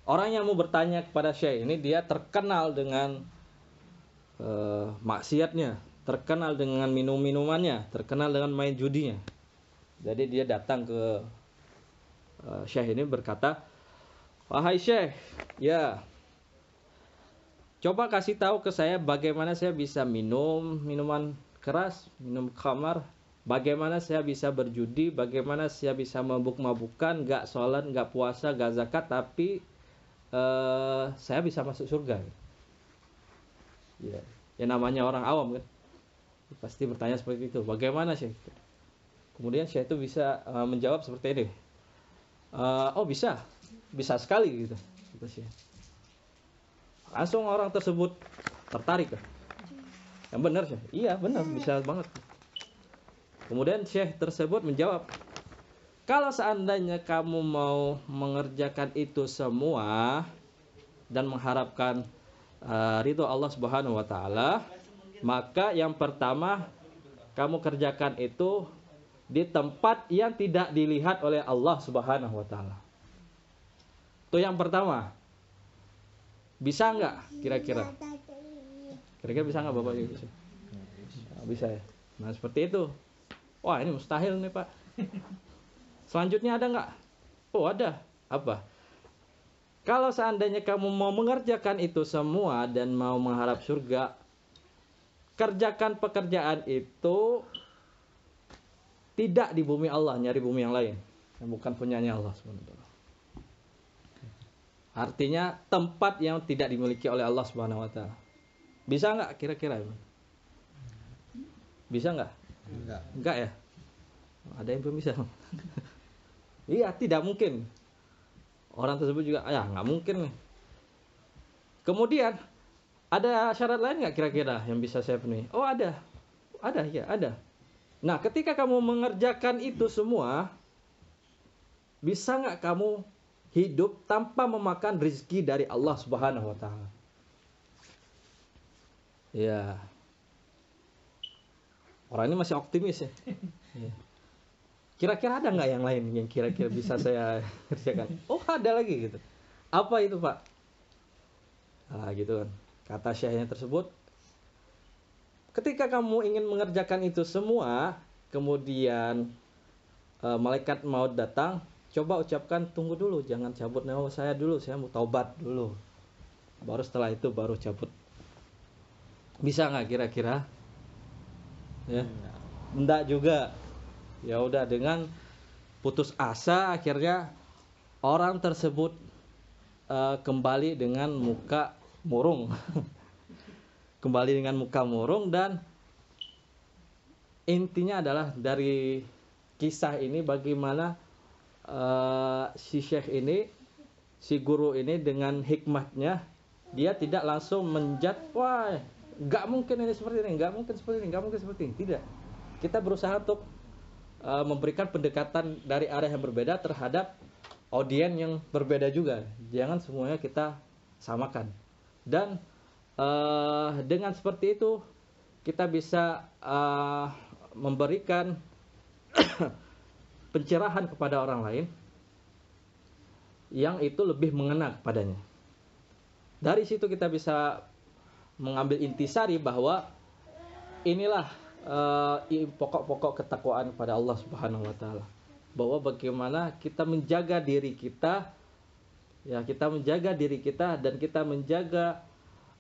Orang yang mau bertanya kepada syekh ini dia terkenal dengan eh, maksiatnya, terkenal dengan minum-minumannya, terkenal dengan main judinya. Jadi dia datang ke eh, syekh ini berkata, "Wahai syekh, ya Coba kasih tahu ke saya bagaimana saya bisa minum minuman keras, minum khamar, bagaimana saya bisa berjudi, bagaimana saya bisa mabuk-mabukan, gak sholat, gak puasa, gak zakat, tapi uh, saya bisa masuk surga. Ya, ya namanya orang awam kan, pasti bertanya seperti itu. Bagaimana sih? Kemudian saya itu bisa uh, menjawab seperti ini. Uh, oh bisa, bisa sekali gitu. Langsung orang tersebut tertarik kan? Yang benar sih? Iya benar, bisa banget. Kemudian Syekh tersebut menjawab, kalau seandainya kamu mau mengerjakan itu semua dan mengharapkan uh, ridho Allah Subhanahu wa taala, maka yang pertama kamu kerjakan itu di tempat yang tidak dilihat oleh Allah Subhanahu wa taala. Itu yang pertama. Bisa nggak kira-kira? Kira-kira bisa nggak Bapak Ibu? Bisa ya. Nah seperti itu. Wah ini mustahil nih Pak. Selanjutnya ada nggak? Oh ada. Apa? Kalau seandainya kamu mau mengerjakan itu semua dan mau mengharap surga, kerjakan pekerjaan itu tidak di bumi Allah, nyari bumi yang lain, yang bukan punyanya Allah SWT. Artinya tempat yang tidak dimiliki oleh Allah Subhanahu wa taala. Bisa nggak kira-kira? Bisa nggak? Enggak. Enggak ya? Ada yang belum bisa. Iya, tidak mungkin. Orang tersebut juga, ya nggak mungkin. Kemudian ada syarat lain nggak kira-kira yang bisa saya penuhi? Oh ada, ada ya ada. Nah ketika kamu mengerjakan itu semua, bisa nggak kamu hidup tanpa memakan rezeki dari Allah Subhanahu wa taala. Ya. Orang ini masih optimis ya. ya. Kira-kira ada nggak yang lain yang kira-kira bisa saya kerjakan? Oh ada lagi gitu. Apa itu pak? Nah gitu kan. Kata syekhnya tersebut. Ketika kamu ingin mengerjakan itu semua, kemudian e, malaikat maut datang, coba ucapkan tunggu dulu jangan cabut nyawa saya dulu saya mau taubat dulu baru setelah itu baru cabut bisa nggak kira-kira ya enggak juga ya udah dengan putus asa akhirnya orang tersebut uh, kembali dengan muka murung. Kembali dengan muka murung dan intinya adalah dari kisah ini bagaimana uh, si syekh ini si guru ini dengan hikmahnya dia tidak langsung menjat wah nggak mungkin ini seperti ini nggak mungkin seperti ini nggak mungkin seperti ini. Tidak. Kita berusaha untuk uh, memberikan pendekatan dari arah yang berbeda terhadap audiens yang berbeda juga jangan semuanya kita samakan dan uh, dengan seperti itu kita bisa uh, memberikan pencerahan kepada orang lain yang itu lebih mengena padanya. Dari situ kita bisa mengambil intisari bahwa inilah eh, pokok-pokok ketakwaan pada Allah Subhanahu wa taala. Bahwa bagaimana kita menjaga diri kita ya kita menjaga diri kita dan kita menjaga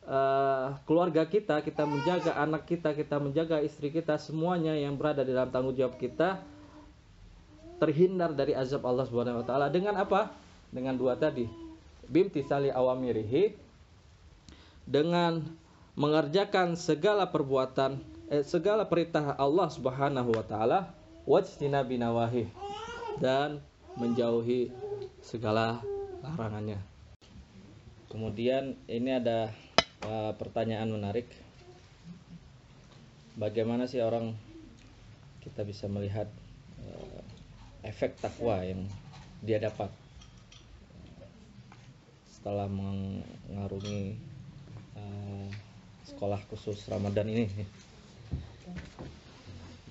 eh, keluarga kita, kita menjaga anak kita, kita menjaga istri kita, semuanya yang berada di dalam tanggung jawab kita terhindar dari azab Allah Subhanahu wa taala dengan apa? Dengan dua tadi. Bimtisali awamirihi dengan mengerjakan segala perbuatan eh, segala perintah Allah Subhanahu wa taala nawahi dan menjauhi segala larangannya. Kemudian ini ada eh, pertanyaan menarik. Bagaimana sih orang kita bisa melihat eh, efek takwa yang dia dapat setelah mengarungi eh, sekolah khusus Ramadan ini.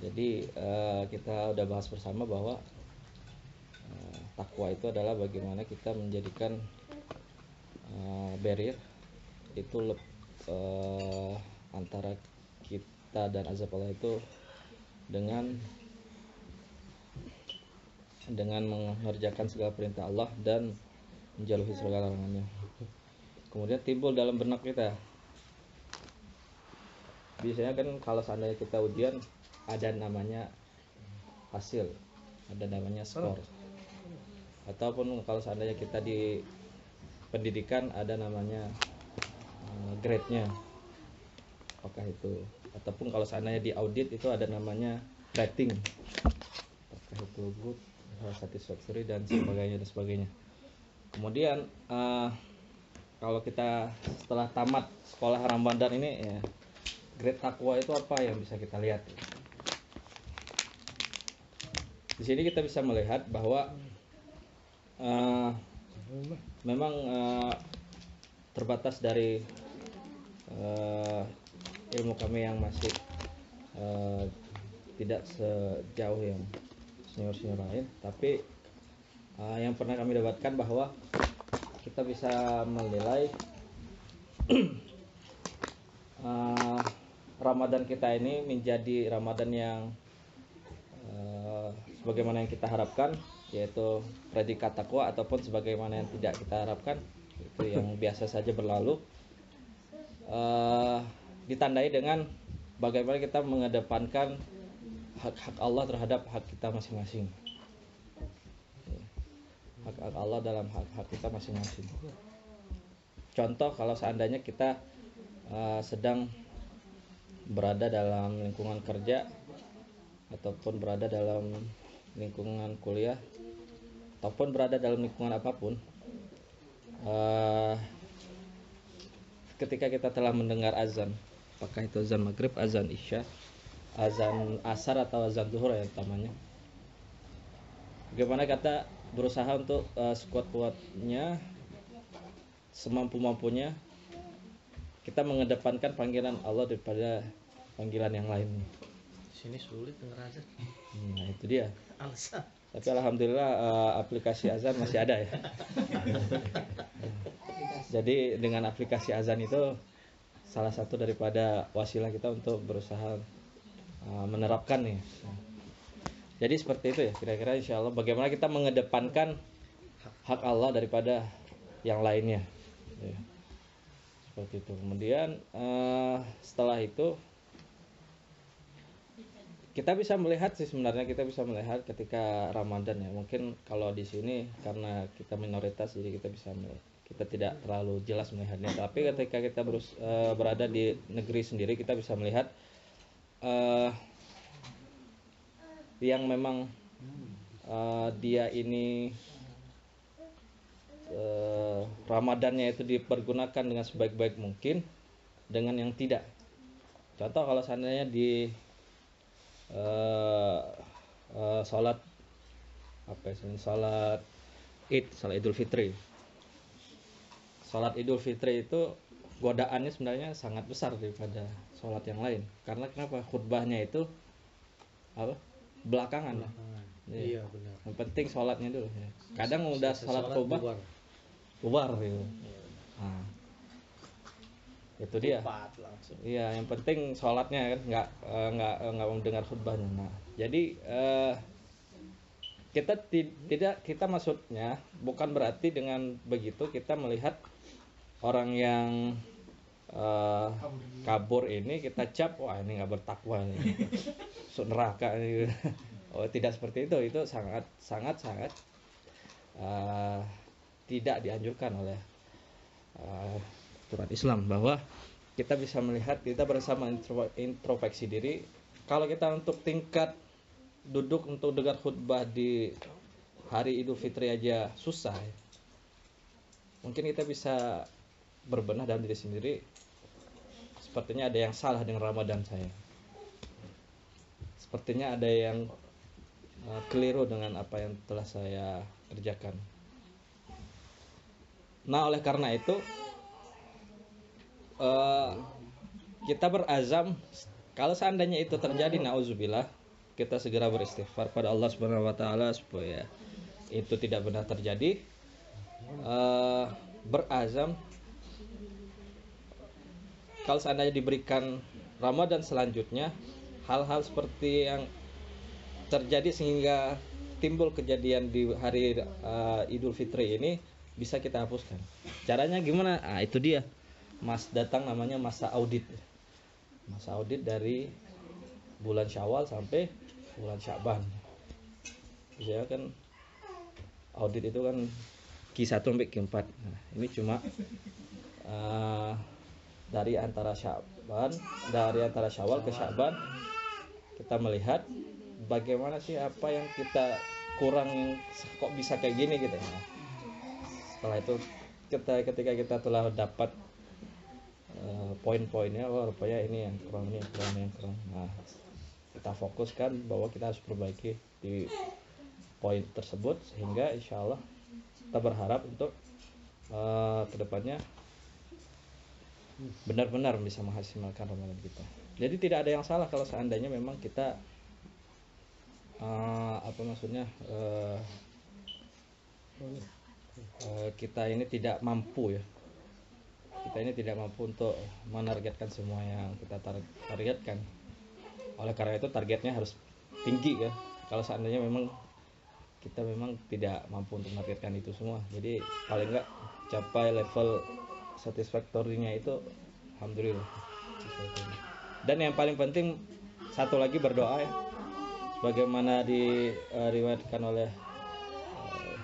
Jadi eh, kita udah bahas bersama bahwa eh, takwa itu adalah bagaimana kita menjadikan eh, barrier itu lep- eh, antara kita dan azab Allah itu dengan dengan mengerjakan segala perintah Allah dan menjauhi segala larangannya. Kemudian timbul dalam benak kita. Biasanya kan kalau seandainya kita ujian ada namanya hasil, ada namanya skor. Ataupun kalau seandainya kita di pendidikan ada namanya eh, grade-nya. Apakah itu ataupun kalau seandainya di audit itu ada namanya rating. Apakah itu good, satisfactory dan sebagainya dan sebagainya. Kemudian eh, kalau kita setelah tamat sekolah Ramadan ini ya grade takwa itu apa yang bisa kita lihat? Di sini kita bisa melihat bahwa eh, memang eh, terbatas dari eh, ilmu kami yang masih eh, tidak sejauh yang senior-senior lain, tapi eh, yang pernah kami dapatkan bahwa kita bisa menilai eh, Ramadan kita ini menjadi Ramadan yang eh, sebagaimana yang kita harapkan yaitu predikat takwa ataupun sebagaimana yang tidak kita harapkan itu yang biasa saja berlalu. Eh, ditandai dengan bagaimana kita mengedepankan hak-hak Allah terhadap hak kita masing-masing. Hak-hak Allah dalam hak-hak kita masing-masing. Contoh kalau seandainya kita eh, sedang berada dalam lingkungan kerja ataupun berada dalam lingkungan kuliah ataupun berada dalam lingkungan apa pun eh, ketika kita telah mendengar azan apakah itu azan maghrib azan isya azan asar atau azan zuhur ya utamanya? Bagaimana kata berusaha untuk eh, sekuat-kuatnya semampu-mampunya kita mengedepankan panggilan Allah daripada panggilan yang lain Sini sulit denger azan. nah itu dia Alasan. tapi alhamdulillah eh, aplikasi azan masih ada ya jadi dengan aplikasi azan itu salah satu daripada wasilah kita untuk berusaha eh, menerapkan nih jadi seperti itu ya kira-kira insya Allah bagaimana kita mengedepankan hak Allah daripada yang lainnya Ya. Seperti itu. Kemudian eh, setelah itu kita bisa melihat sih sebenarnya kita bisa melihat ketika Ramadan ya. Mungkin kalau di sini karena kita minoritas jadi kita bisa melihat. Kita tidak terlalu jelas melihatnya. Tapi ketika kita berus- eh, berada di negeri sendiri kita bisa melihat eh, yang memang eh, dia ini eh, Ramadannya itu dipergunakan dengan sebaik-baik mungkin dengan yang tidak. Contoh kalau seandainya di eh eh, sholat apa ya sholat id sholat idul fitri. Sholat idul fitri itu godaannya sebenarnya sangat besar daripada sholat yang lain. Karena kenapa? Khutbahnya itu apa? Belakangan. Lah Iya. Iya benar. yang penting sholatnya dulu. Ya. kadang udah Selesai sholat khutbah bubar gitu. Nah. itu dia. Iya, yang penting sholatnya kan nggak eh, nggak eh, nggak mendengar khutbahnya. Nah, jadi eh, kita ti- tidak kita maksudnya bukan berarti dengan begitu kita melihat orang yang eh, kabur ini kita cap wah ini nggak bertakwa ini neraka ini. Oh tidak seperti itu itu sangat sangat sangat eh, tidak dianjurkan oleh eh, aturan Islam bahwa kita bisa melihat kita bersama intro- introspeksi diri. Kalau kita untuk tingkat duduk untuk dengar khutbah di hari Idul Fitri aja susah ya. mungkin kita bisa berbenah dalam diri sendiri. Sepertinya ada yang salah dengan Ramadan saya. Sepertinya ada yang uh, keliru dengan apa yang telah saya kerjakan nah oleh karena itu eh, kita berazam kalau seandainya itu terjadi nauzubillah kita segera beristighfar pada Allah Subhanahu wa taala supaya itu tidak benar terjadi. Eh, berazam kalau seandainya diberikan Ramadan selanjutnya hal-hal seperti yang terjadi sehingga timbul kejadian di hari eh, Idul Fitri ini bisa kita hapuskan. Caranya gimana? Ah itu dia. Mas datang namanya masa audit. Masa audit dari bulan Syawal sampai bulan Syaban. Biasanya kan audit itu kan Q1 sampai Q4. Nah, ini cuma eh, dari antara Syaban, dari antara Syawal ke Syaban kita melihat bagaimana sih apa yang kita kurang kok bisa kayak gini gitu. Nah, setelah itu kita ketika kita telah dapat eh, poin-poinnya, oh rupanya ini yang kurang, ini yang kurang, yang kurang. Nah, kita fokuskan bahwa kita harus perbaiki di poin tersebut sehingga insya Allah kita berharap untuk eh, ke depannya benar-benar bisa menghasilkan Ramadan kita. Jadi tidak ada yang salah kalau seandainya memang kita eh, apa maksudnya eh, kita ini tidak mampu ya. Kita ini tidak mampu untuk menargetkan semua yang kita tar- targetkan. Oleh karena itu targetnya harus tinggi ya. Kalau seandainya memang kita memang tidak mampu untuk menargetkan itu semua. Jadi paling enggak capai level satisfaktorinya itu alhamdulillah. Dan yang paling penting satu lagi berdoa ya. Sebagaimana diriwayatkan oleh eh,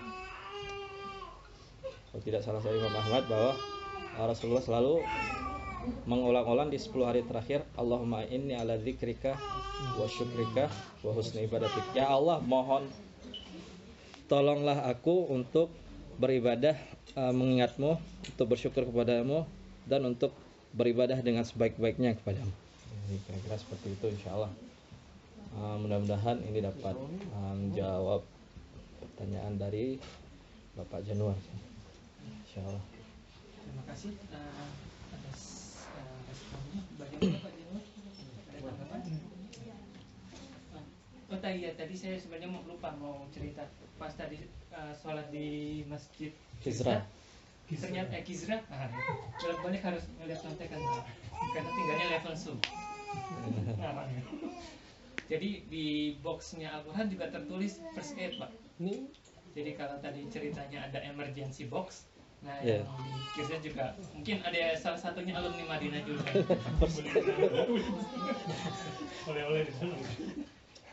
kalau tidak salah saya Imam Ahmad bahwa eh, Rasulullah selalu mengulang-ulang di 10 hari terakhir Allahumma inni ala dzikrika wa syukrika wa husni ibadatik. Ya Allah, mohon tolonglah aku untuk beribadah eh, mengingatmu, untuk bersyukur kepadamu dan untuk beribadah dengan sebaik-baiknya kepadamu. Kira-kira seperti itu insya Allah. Eh, mudah-mudahan ini dapat menjawab pertanyaan dari Bapak Januar. Insya Allah. Terima kasih eh, atas eh, responnya. Bagaimana Pak? Ada tanggapan? Oh, oh tadi ya tadi saya sebenarnya mau lupa mau cerita pas tadi eh, sholat di masjid Kizra. ternyata eh, Kizra ah, bolak balik harus melihat contekan Pak. karena tinggalnya level sub jadi di boxnya Al-Quran juga tertulis first aid Pak Ini jadi kalau tadi ceritanya ada emergency box, nah Iya. yang di Kirsten juga mungkin ada salah satunya alumni Madinah juga. oleh-oleh di sana.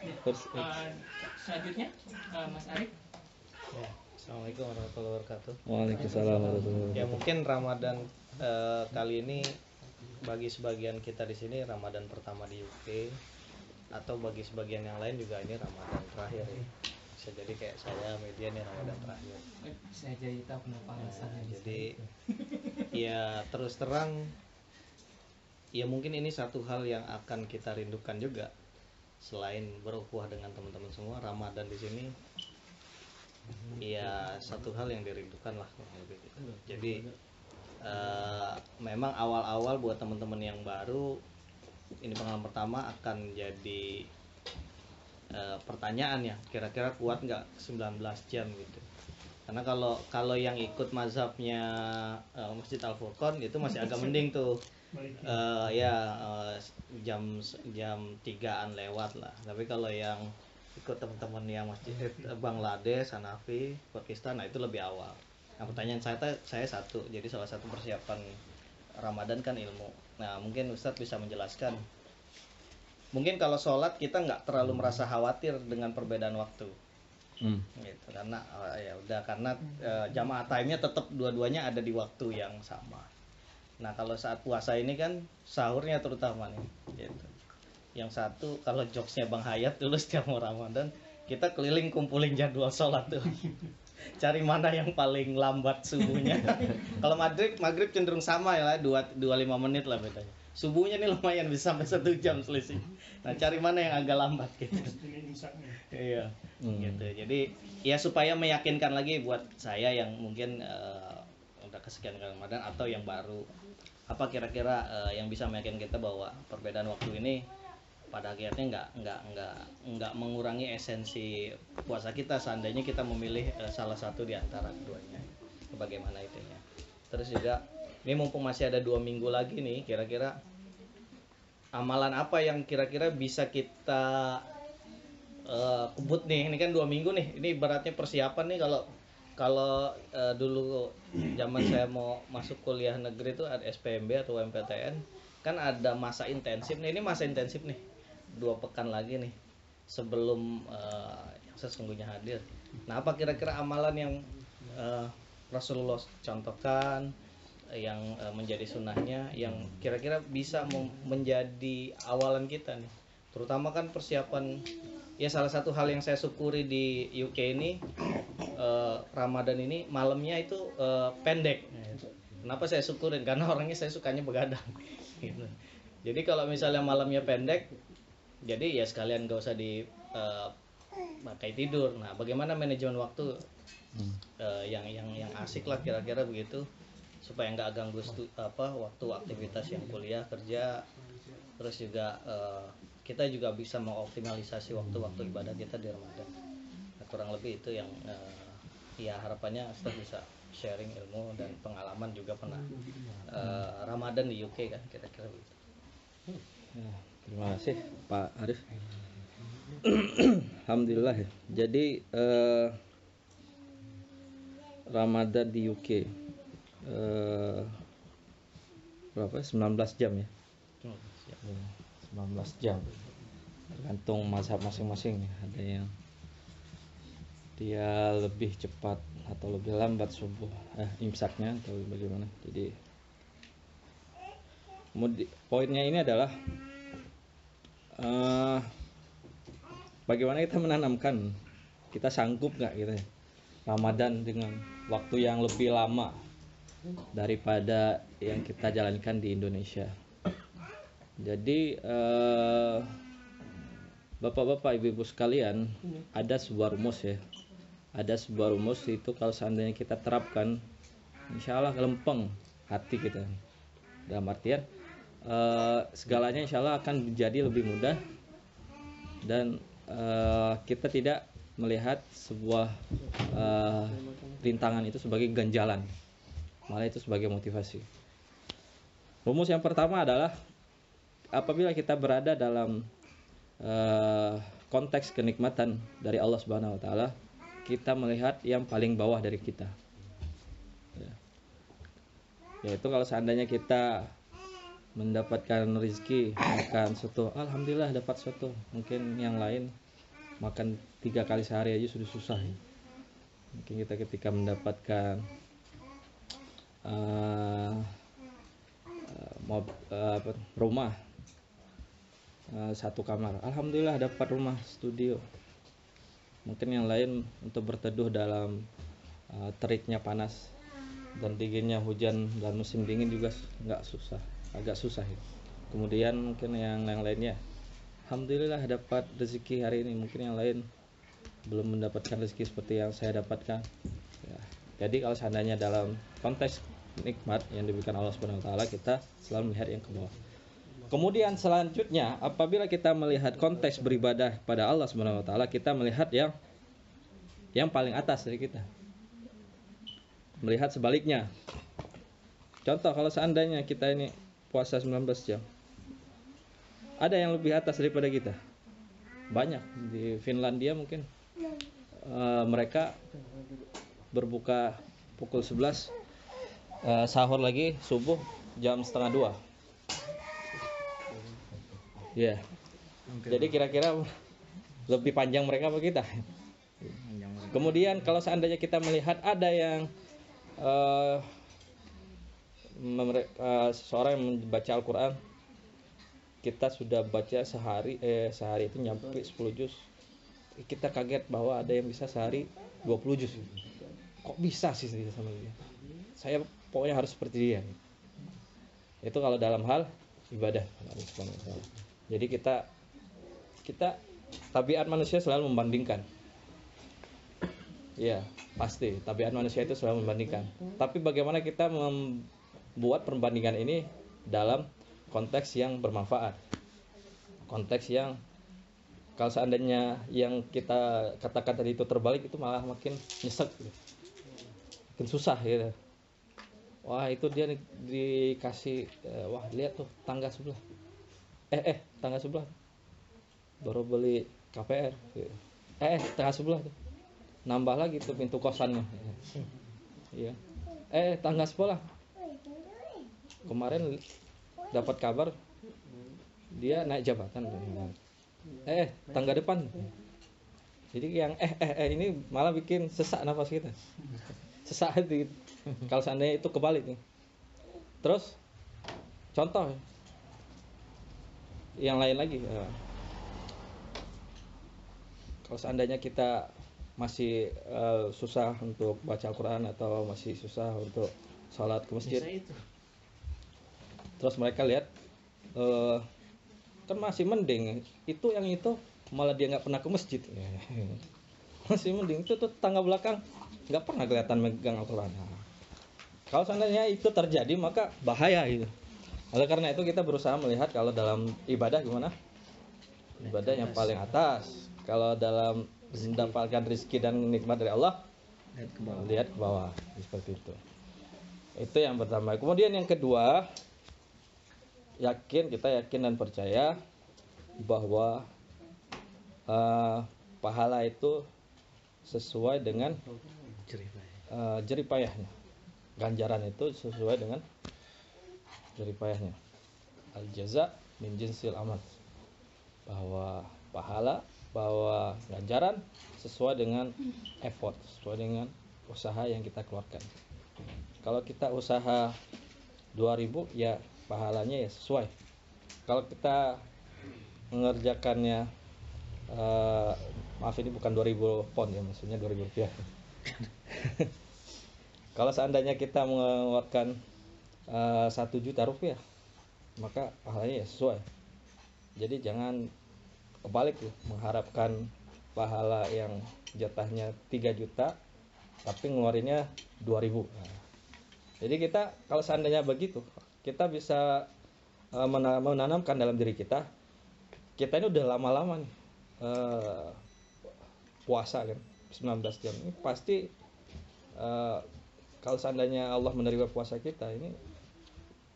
Eh, selanjutnya eh, Mas Arif, ya. Assalamualaikum warahmatullahi wabarakatuh. Waalaikumsalam warahmatullahi Ya mungkin Ramadan eh, kali ini bagi sebagian kita di sini Ramadan pertama di UK atau bagi sebagian yang lain juga ini Ramadan terakhir ya. Bisa jadi kayak saya media nih Ramadan terakhir. saya jadi tahu kenapa Nah, alasannya. jadi ya terus terang ya mungkin ini satu hal yang akan kita rindukan juga selain berukhuwah dengan teman-teman semua Ramadan di sini ya satu hal yang dirindukan lah lebih gitu. jadi eh, memang awal-awal buat teman-teman yang baru ini pengalaman pertama akan jadi eh, pertanyaan ya kira-kira kuat nggak 19 jam gitu. Karena kalau kalau yang ikut mazhabnya eh, Masjid Al Furqon itu masih agak mending tuh. Eh, ya eh, jam jam tigaan lewat lah. Tapi kalau yang ikut teman-teman yang masjid Bangladesh Hanafi Pakistan nah itu lebih awal. Nah pertanyaan saya saya satu. Jadi salah satu persiapan Ramadan kan ilmu. Nah mungkin Ustadz bisa menjelaskan mungkin kalau sholat kita nggak terlalu merasa khawatir dengan perbedaan waktu Hmm. gitu karena eh, ya udah karena eh, jamaah time-nya tetap dua-duanya ada di waktu yang sama. Nah, kalau saat puasa ini kan sahurnya terutama nih gitu. Yang satu kalau jokesnya Bang Hayat dulu setiap mau Ramadan kita keliling kumpulin jadwal sholat tuh. Cari mana yang paling lambat subuhnya. kalau maghrib maghrib cenderung sama ya lah, dua dua lima menit lah bedanya. Subuhnya nih lumayan bisa sampai satu jam selisih. Nah, cari mana yang agak lambat gitu. Ini. Iya Hmm. gitu jadi ya supaya meyakinkan lagi buat saya yang mungkin eh, udah kesekian kali Ramadan atau yang baru apa kira-kira eh, yang bisa meyakinkan kita bahwa perbedaan waktu ini pada akhirnya nggak nggak nggak nggak mengurangi esensi puasa kita seandainya kita memilih eh, salah satu di antara keduanya bagaimana itunya terus juga ini mumpung masih ada dua minggu lagi nih kira-kira amalan apa yang kira-kira bisa kita eh, kebut nih? Ini kan dua minggu nih ini beratnya persiapan nih kalau kalau eh, dulu zaman saya mau masuk kuliah negeri itu ada SPMB atau MPTN kan ada masa intensif nih ini masa intensif nih dua pekan lagi nih sebelum yang sesungguhnya hadir. Nah apa kira-kira amalan yang eh, Rasulullah contohkan yang eh, menjadi sunnahnya yang kira-kira bisa menjadi awalan kita nih. Terutama kan persiapan ya salah satu hal yang saya syukuri di UK ini eh, Ramadan ini malamnya itu eh, pendek. Kenapa saya syukurin? Karena orangnya saya sukanya begadang. Gitu. jadi kalau misalnya malamnya pendek jadi ya sekalian gak usah di pakai tidur. Nah bagaimana manajemen waktu Hmm. eh, yang yang yang asik lah kira-kira begitu supaya nggak ganggu stu- apa waktu aktivitas yang kuliah kerja. Terus juga eh, kita juga bisa mengoptimalisasi waktu-waktu ibadah kita di Ramadan. Nah, kurang lebih itu yang eh, ya harapannya Ustaz bisa sharing ilmu dan pengalaman juga pernah eh, Ramadan di UK kan kira-kira begitu. Ya, terima kasih Pak Arif. Alhamdulillah ya. Jadi eh, Ramadan di UK eh, berapa? 19 jam ya. Ya, 19 jam. Tergantung mazhab masing-masing ya. Ada yang dia lebih cepat atau lebih lambat subuh eh imsaknya atau bagaimana. Jadi poinnya ini adalah eh, bagaimana kita menanamkan kita sanggup nggak gitu ya, Ramadan dengan waktu yang lebih lama daripada yang kita jalankan di Indonesia. Jadi eh, bapak-bapak ibu-ibu sekalian ada sebuah rumus ya, ada sebuah rumus itu kalau seandainya kita terapkan, insya Allah lempeng hati kita. Dalam artian eh, segalanya insya Allah akan menjadi lebih mudah dan eh, kita tidak melihat sebuah eh, rintangan itu sebagai ganjalan malah itu sebagai motivasi rumus yang pertama adalah apabila kita berada dalam eh, konteks kenikmatan dari Allah Subhanahu wa taala kita melihat yang paling bawah dari kita Ya. yaitu kalau seandainya kita mendapatkan rezeki makan soto alhamdulillah dapat soto mungkin yang lain makan tiga kali sehari aja sudah susah ya. mungkin kita ketika mendapatkan eh, apa, rumah. Eh, satu kamar. Alhamdulillah dapat rumah studio. Mungkin yang lain untuk berteduh dalam eh, teriknya panas dan dinginnya hujan dan musim dingin juga nggak susah agak susah ya. kemudian mungkin yang yang lainnya. Alhamdulillah dapat rezeki hari ini. Mungkin yang lain belum mendapatkan rezeki seperti yang saya dapatkan. Ya. jadi kalau seandainya dalam konteks nikmat yang diberikan Allah Subhanahu wa taala kita selalu melihat yang ke bawah kemudian selanjutnya apabila kita melihat konteks beribadah pada Allah Subhanahu wa taala kita melihat yang yang paling atas dari kita melihat sebaliknya contoh kalau seandainya kita ini puasa 19 jam. Ada yang lebih atas daripada kita. Banyak di Finlandia mungkin eh, mereka berbuka pukul 11 eh, sahur lagi subuh jam setengah dua. Ya. Jadi kira-kira lebih panjang mereka apa kita? Kemudian kalau seandainya kita melihat ada yang eh memer- eh, seseorang yang membaca Al-Quran kita sudah baca sehari eh sehari itu nyampe 10 juz kita kaget bahwa ada yang bisa sehari 20 juz kok bisa sih sama dia saya pokoknya harus seperti dia. Itu kalau dalam hal ibadah. Jadi kita kita tabiat manusia selalu membandingkan. Ya pasti. Tabiat manusia itu selalu membandingkan. Tapi bagaimana kita membuat perbandingan ini dalam konteks yang bermanfaat? Konteks yang kalau seandainya yang kita katakan tadi itu terbalik itu malah makin nyesek. Makin susah gitu wah itu dia di- dikasih eh, wah lihat tuh tangga sebelah. Eh eh tangga sebelah. Baru beli KPR eh, eh tangga sebelah tuh. Nambah lagi tuh pintu kosannya. Iya. Eh tangga sebelah. Kemarin dapat kabar dia naik jabatan. Eh tangga depan. Jadi yang eh eh, eh ini malah bikin sesak nafas kita. Sesak hati. gitu. kalau seandainya itu kebalik nih. Terus contoh yang lain lagi eh, kalau seandainya kita masih eh, susah untuk baca Al-Quran atau masih susah untuk sholat ke masjid. Terus mereka lihat eh, kan masih mending. Itu yang itu malah dia nggak pernah ke masjid. Masih mending. Itu tuh tangga belakang. Nggak pernah kelihatan megang Al-Quran. Nah, kalau seandainya itu terjadi maka bahaya gitu oleh karena itu kita berusaha melihat kalau dalam ibadah gimana? Ibadah yang paling atas. kalau dalam mendapatkan rezeki dan nikmat dari Allah Lihat ke bawah. lihat ke bawah. Seperti itu. Itu yang pertama. Kemudian yang kedua yakin kita yakin dan percaya bahwa eh, pahala itu sesuai dengan Jerih, Pak. Ganjaran itu sesuai dengan jerih payahnya. Al jaza min jinsil amal. Bahwa pahala bahwa ganjaran sesuai dengan effort sesuai dengan usaha yang kita keluarkan. Kalau kita usaha 2000 ya pahalanya ya sesuai. Kalau kita mengerjakannya eh, maaf ini bukan 2000 pon ya maksudnya 2000 rupiah kalau seandainya kita mengeluarkan eh, satu juta rupiah maka pahalanya ya sesuai. Jadi jangan kebalik tuh mengharapkan pahala yang jatahnya 3 juta tapi ngeluarinnya 2000 Nah, jadi kita kalau seandainya begitu kita bisa mena- menanamkan dalam diri kita kita ini udah lama-lama nih eh, puasa kan 19 jam. Ini pasti eh, kalau seandainya Allah menerima puasa kita ini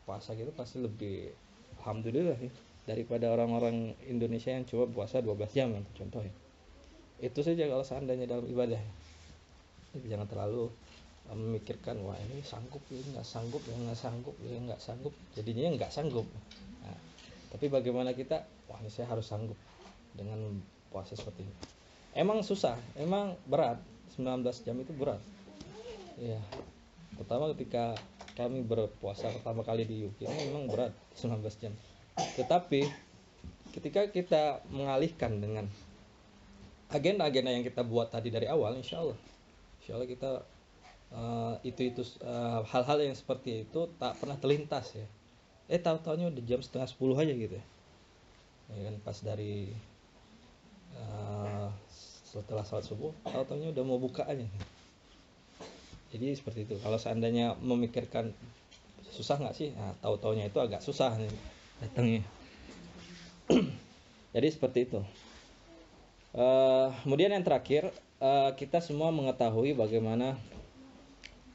puasa kita pasti lebih alhamdulillah ya daripada orang-orang Indonesia yang coba puasa 12 jam yang contoh ya. Itu saja kalau seandainya dalam ibadah. Jangan terlalu eh, memikirkan wah ini sanggup ya nggak sanggup ya nggak sanggup ya nggak sanggup. Jadinya nggak sanggup. Nah, tapi bagaimana kita? Wah ini saya harus sanggup dengan puasa seperti ini. Emang susah emang berat. 19 jam itu berat. Ya pertama ketika kami berpuasa pertama kali di UK ini memang berat 19 jam. Tetapi ketika kita mengalihkan dengan agenda-agenda yang kita buat tadi dari awal insya Allah insya Allah kita eh, itu itu eh, hal-hal yang seperti itu tak pernah terlintas ya. Eh tahu-tahunya udah jam setengah sepuluh aja gitu ya. Ya kan pas dari eh, setelah sholat subuh tahu-tahunya udah mau buka aja jadi seperti itu. Kalau seandainya memikirkan susah nggak sih? Nah, tahu-taunya itu agak susah nih datangnya. Jadi seperti itu. Eh, kemudian yang terakhir eh, kita semua mengetahui bagaimana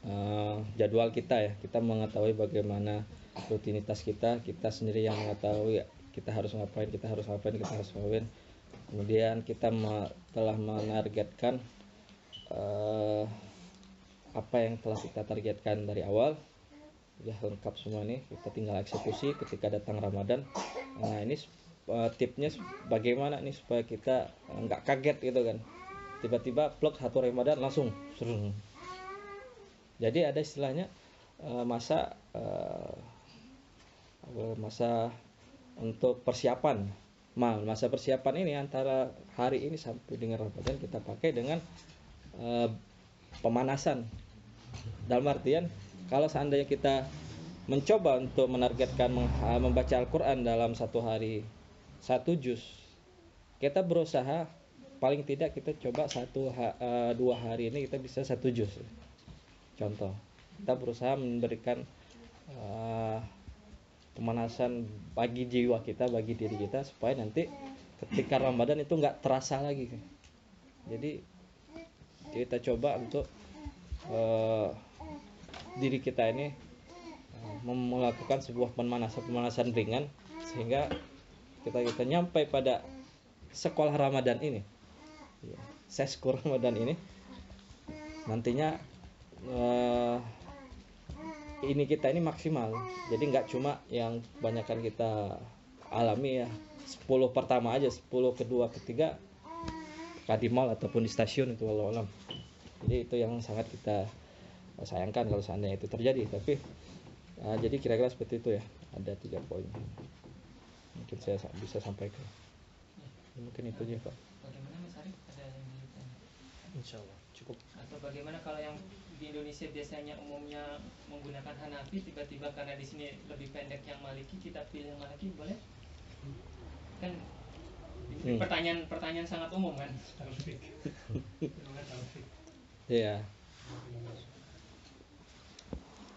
eh, jadwal kita ya. Kita mengetahui bagaimana rutinitas kita. Kita sendiri yang mengetahui kita harus ngapain kita harus ngapain kita harus ngapain. Kemudian kita telah menargetkan apa yang telah kita targetkan dari awal. Ya lengkap semua ini kita tinggal eksekusi ketika datang Ramadan. Nah ini eh, tipnya bagaimana nih supaya kita eh, nggak kaget gitu kan? Tiba-tiba plug satu Ramadan langsung. Serung. jadi ada istilahnya eh, masa apa, masa untuk persiapan. Ma- masa persiapan ini antara hari ini sampai dengan Ramadan kita pakai dengan eh, pemanasan dalam artian kalau seandainya kita mencoba untuk menargetkan eh, membaca Al-Quran dalam satu hari satu juz kita berusaha paling tidak kita coba satu eh, dua hari ini kita bisa satu juz. Contoh kita berusaha memberikan eh, pemanasan bagi jiwa kita bagi diri kita supaya nanti ketika Ramadan itu nggak terasa lagi. Jadi kita coba untuk eh, diri kita ini mem- melakukan sebuah pemanasan pemanasan ringan sehingga kita kita nyampe pada sekolah Ramadan ini. Ya, seskur Ramadan ini. Nantinya eh, ini kita ini maksimal. Jadi nggak cuma yang kebanyakan kita alami ya 10 pertama aja 10 kedua ketiga di mall ataupun di stasiun itu walau alam jadi itu yang sangat kita sayangkan kalau seandainya itu terjadi tapi eh, jadi kira-kira seperti itu ya ada tiga poin mungkin saya sa- bisa sampaikan mungkin itu aja pak Bagaimana Mas Arif? Ada yang ditanya? Insya Allah cukup. Atau bagaimana kalau yang di Indonesia biasanya umumnya menggunakan Hanafi tiba-tiba karena di sini lebih pendek yang Maliki kita pilih yang Maliki boleh? Kan ini Hmm. pertanyaan pertanyaan sangat umum kan? Taufik. Namanya Taufik. ya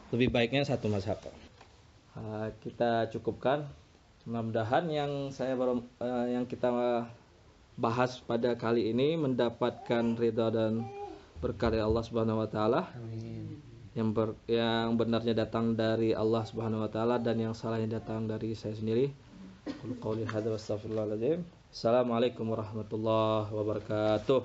lebih baiknya satu mazhab. Ah, kita cukupkan mudah-mudahan yang saya baru eh, yang kita bahas pada kali ini mendapatkan ridha dan berkah dari Allah Subhanahu wa taala yang ber, yang benarnya datang dari Allah Subhanahu wa taala dan yang salahnya datang dari saya sendiri. Qul hadza. Assalamualaikum warahmatullahi wabarakatuh.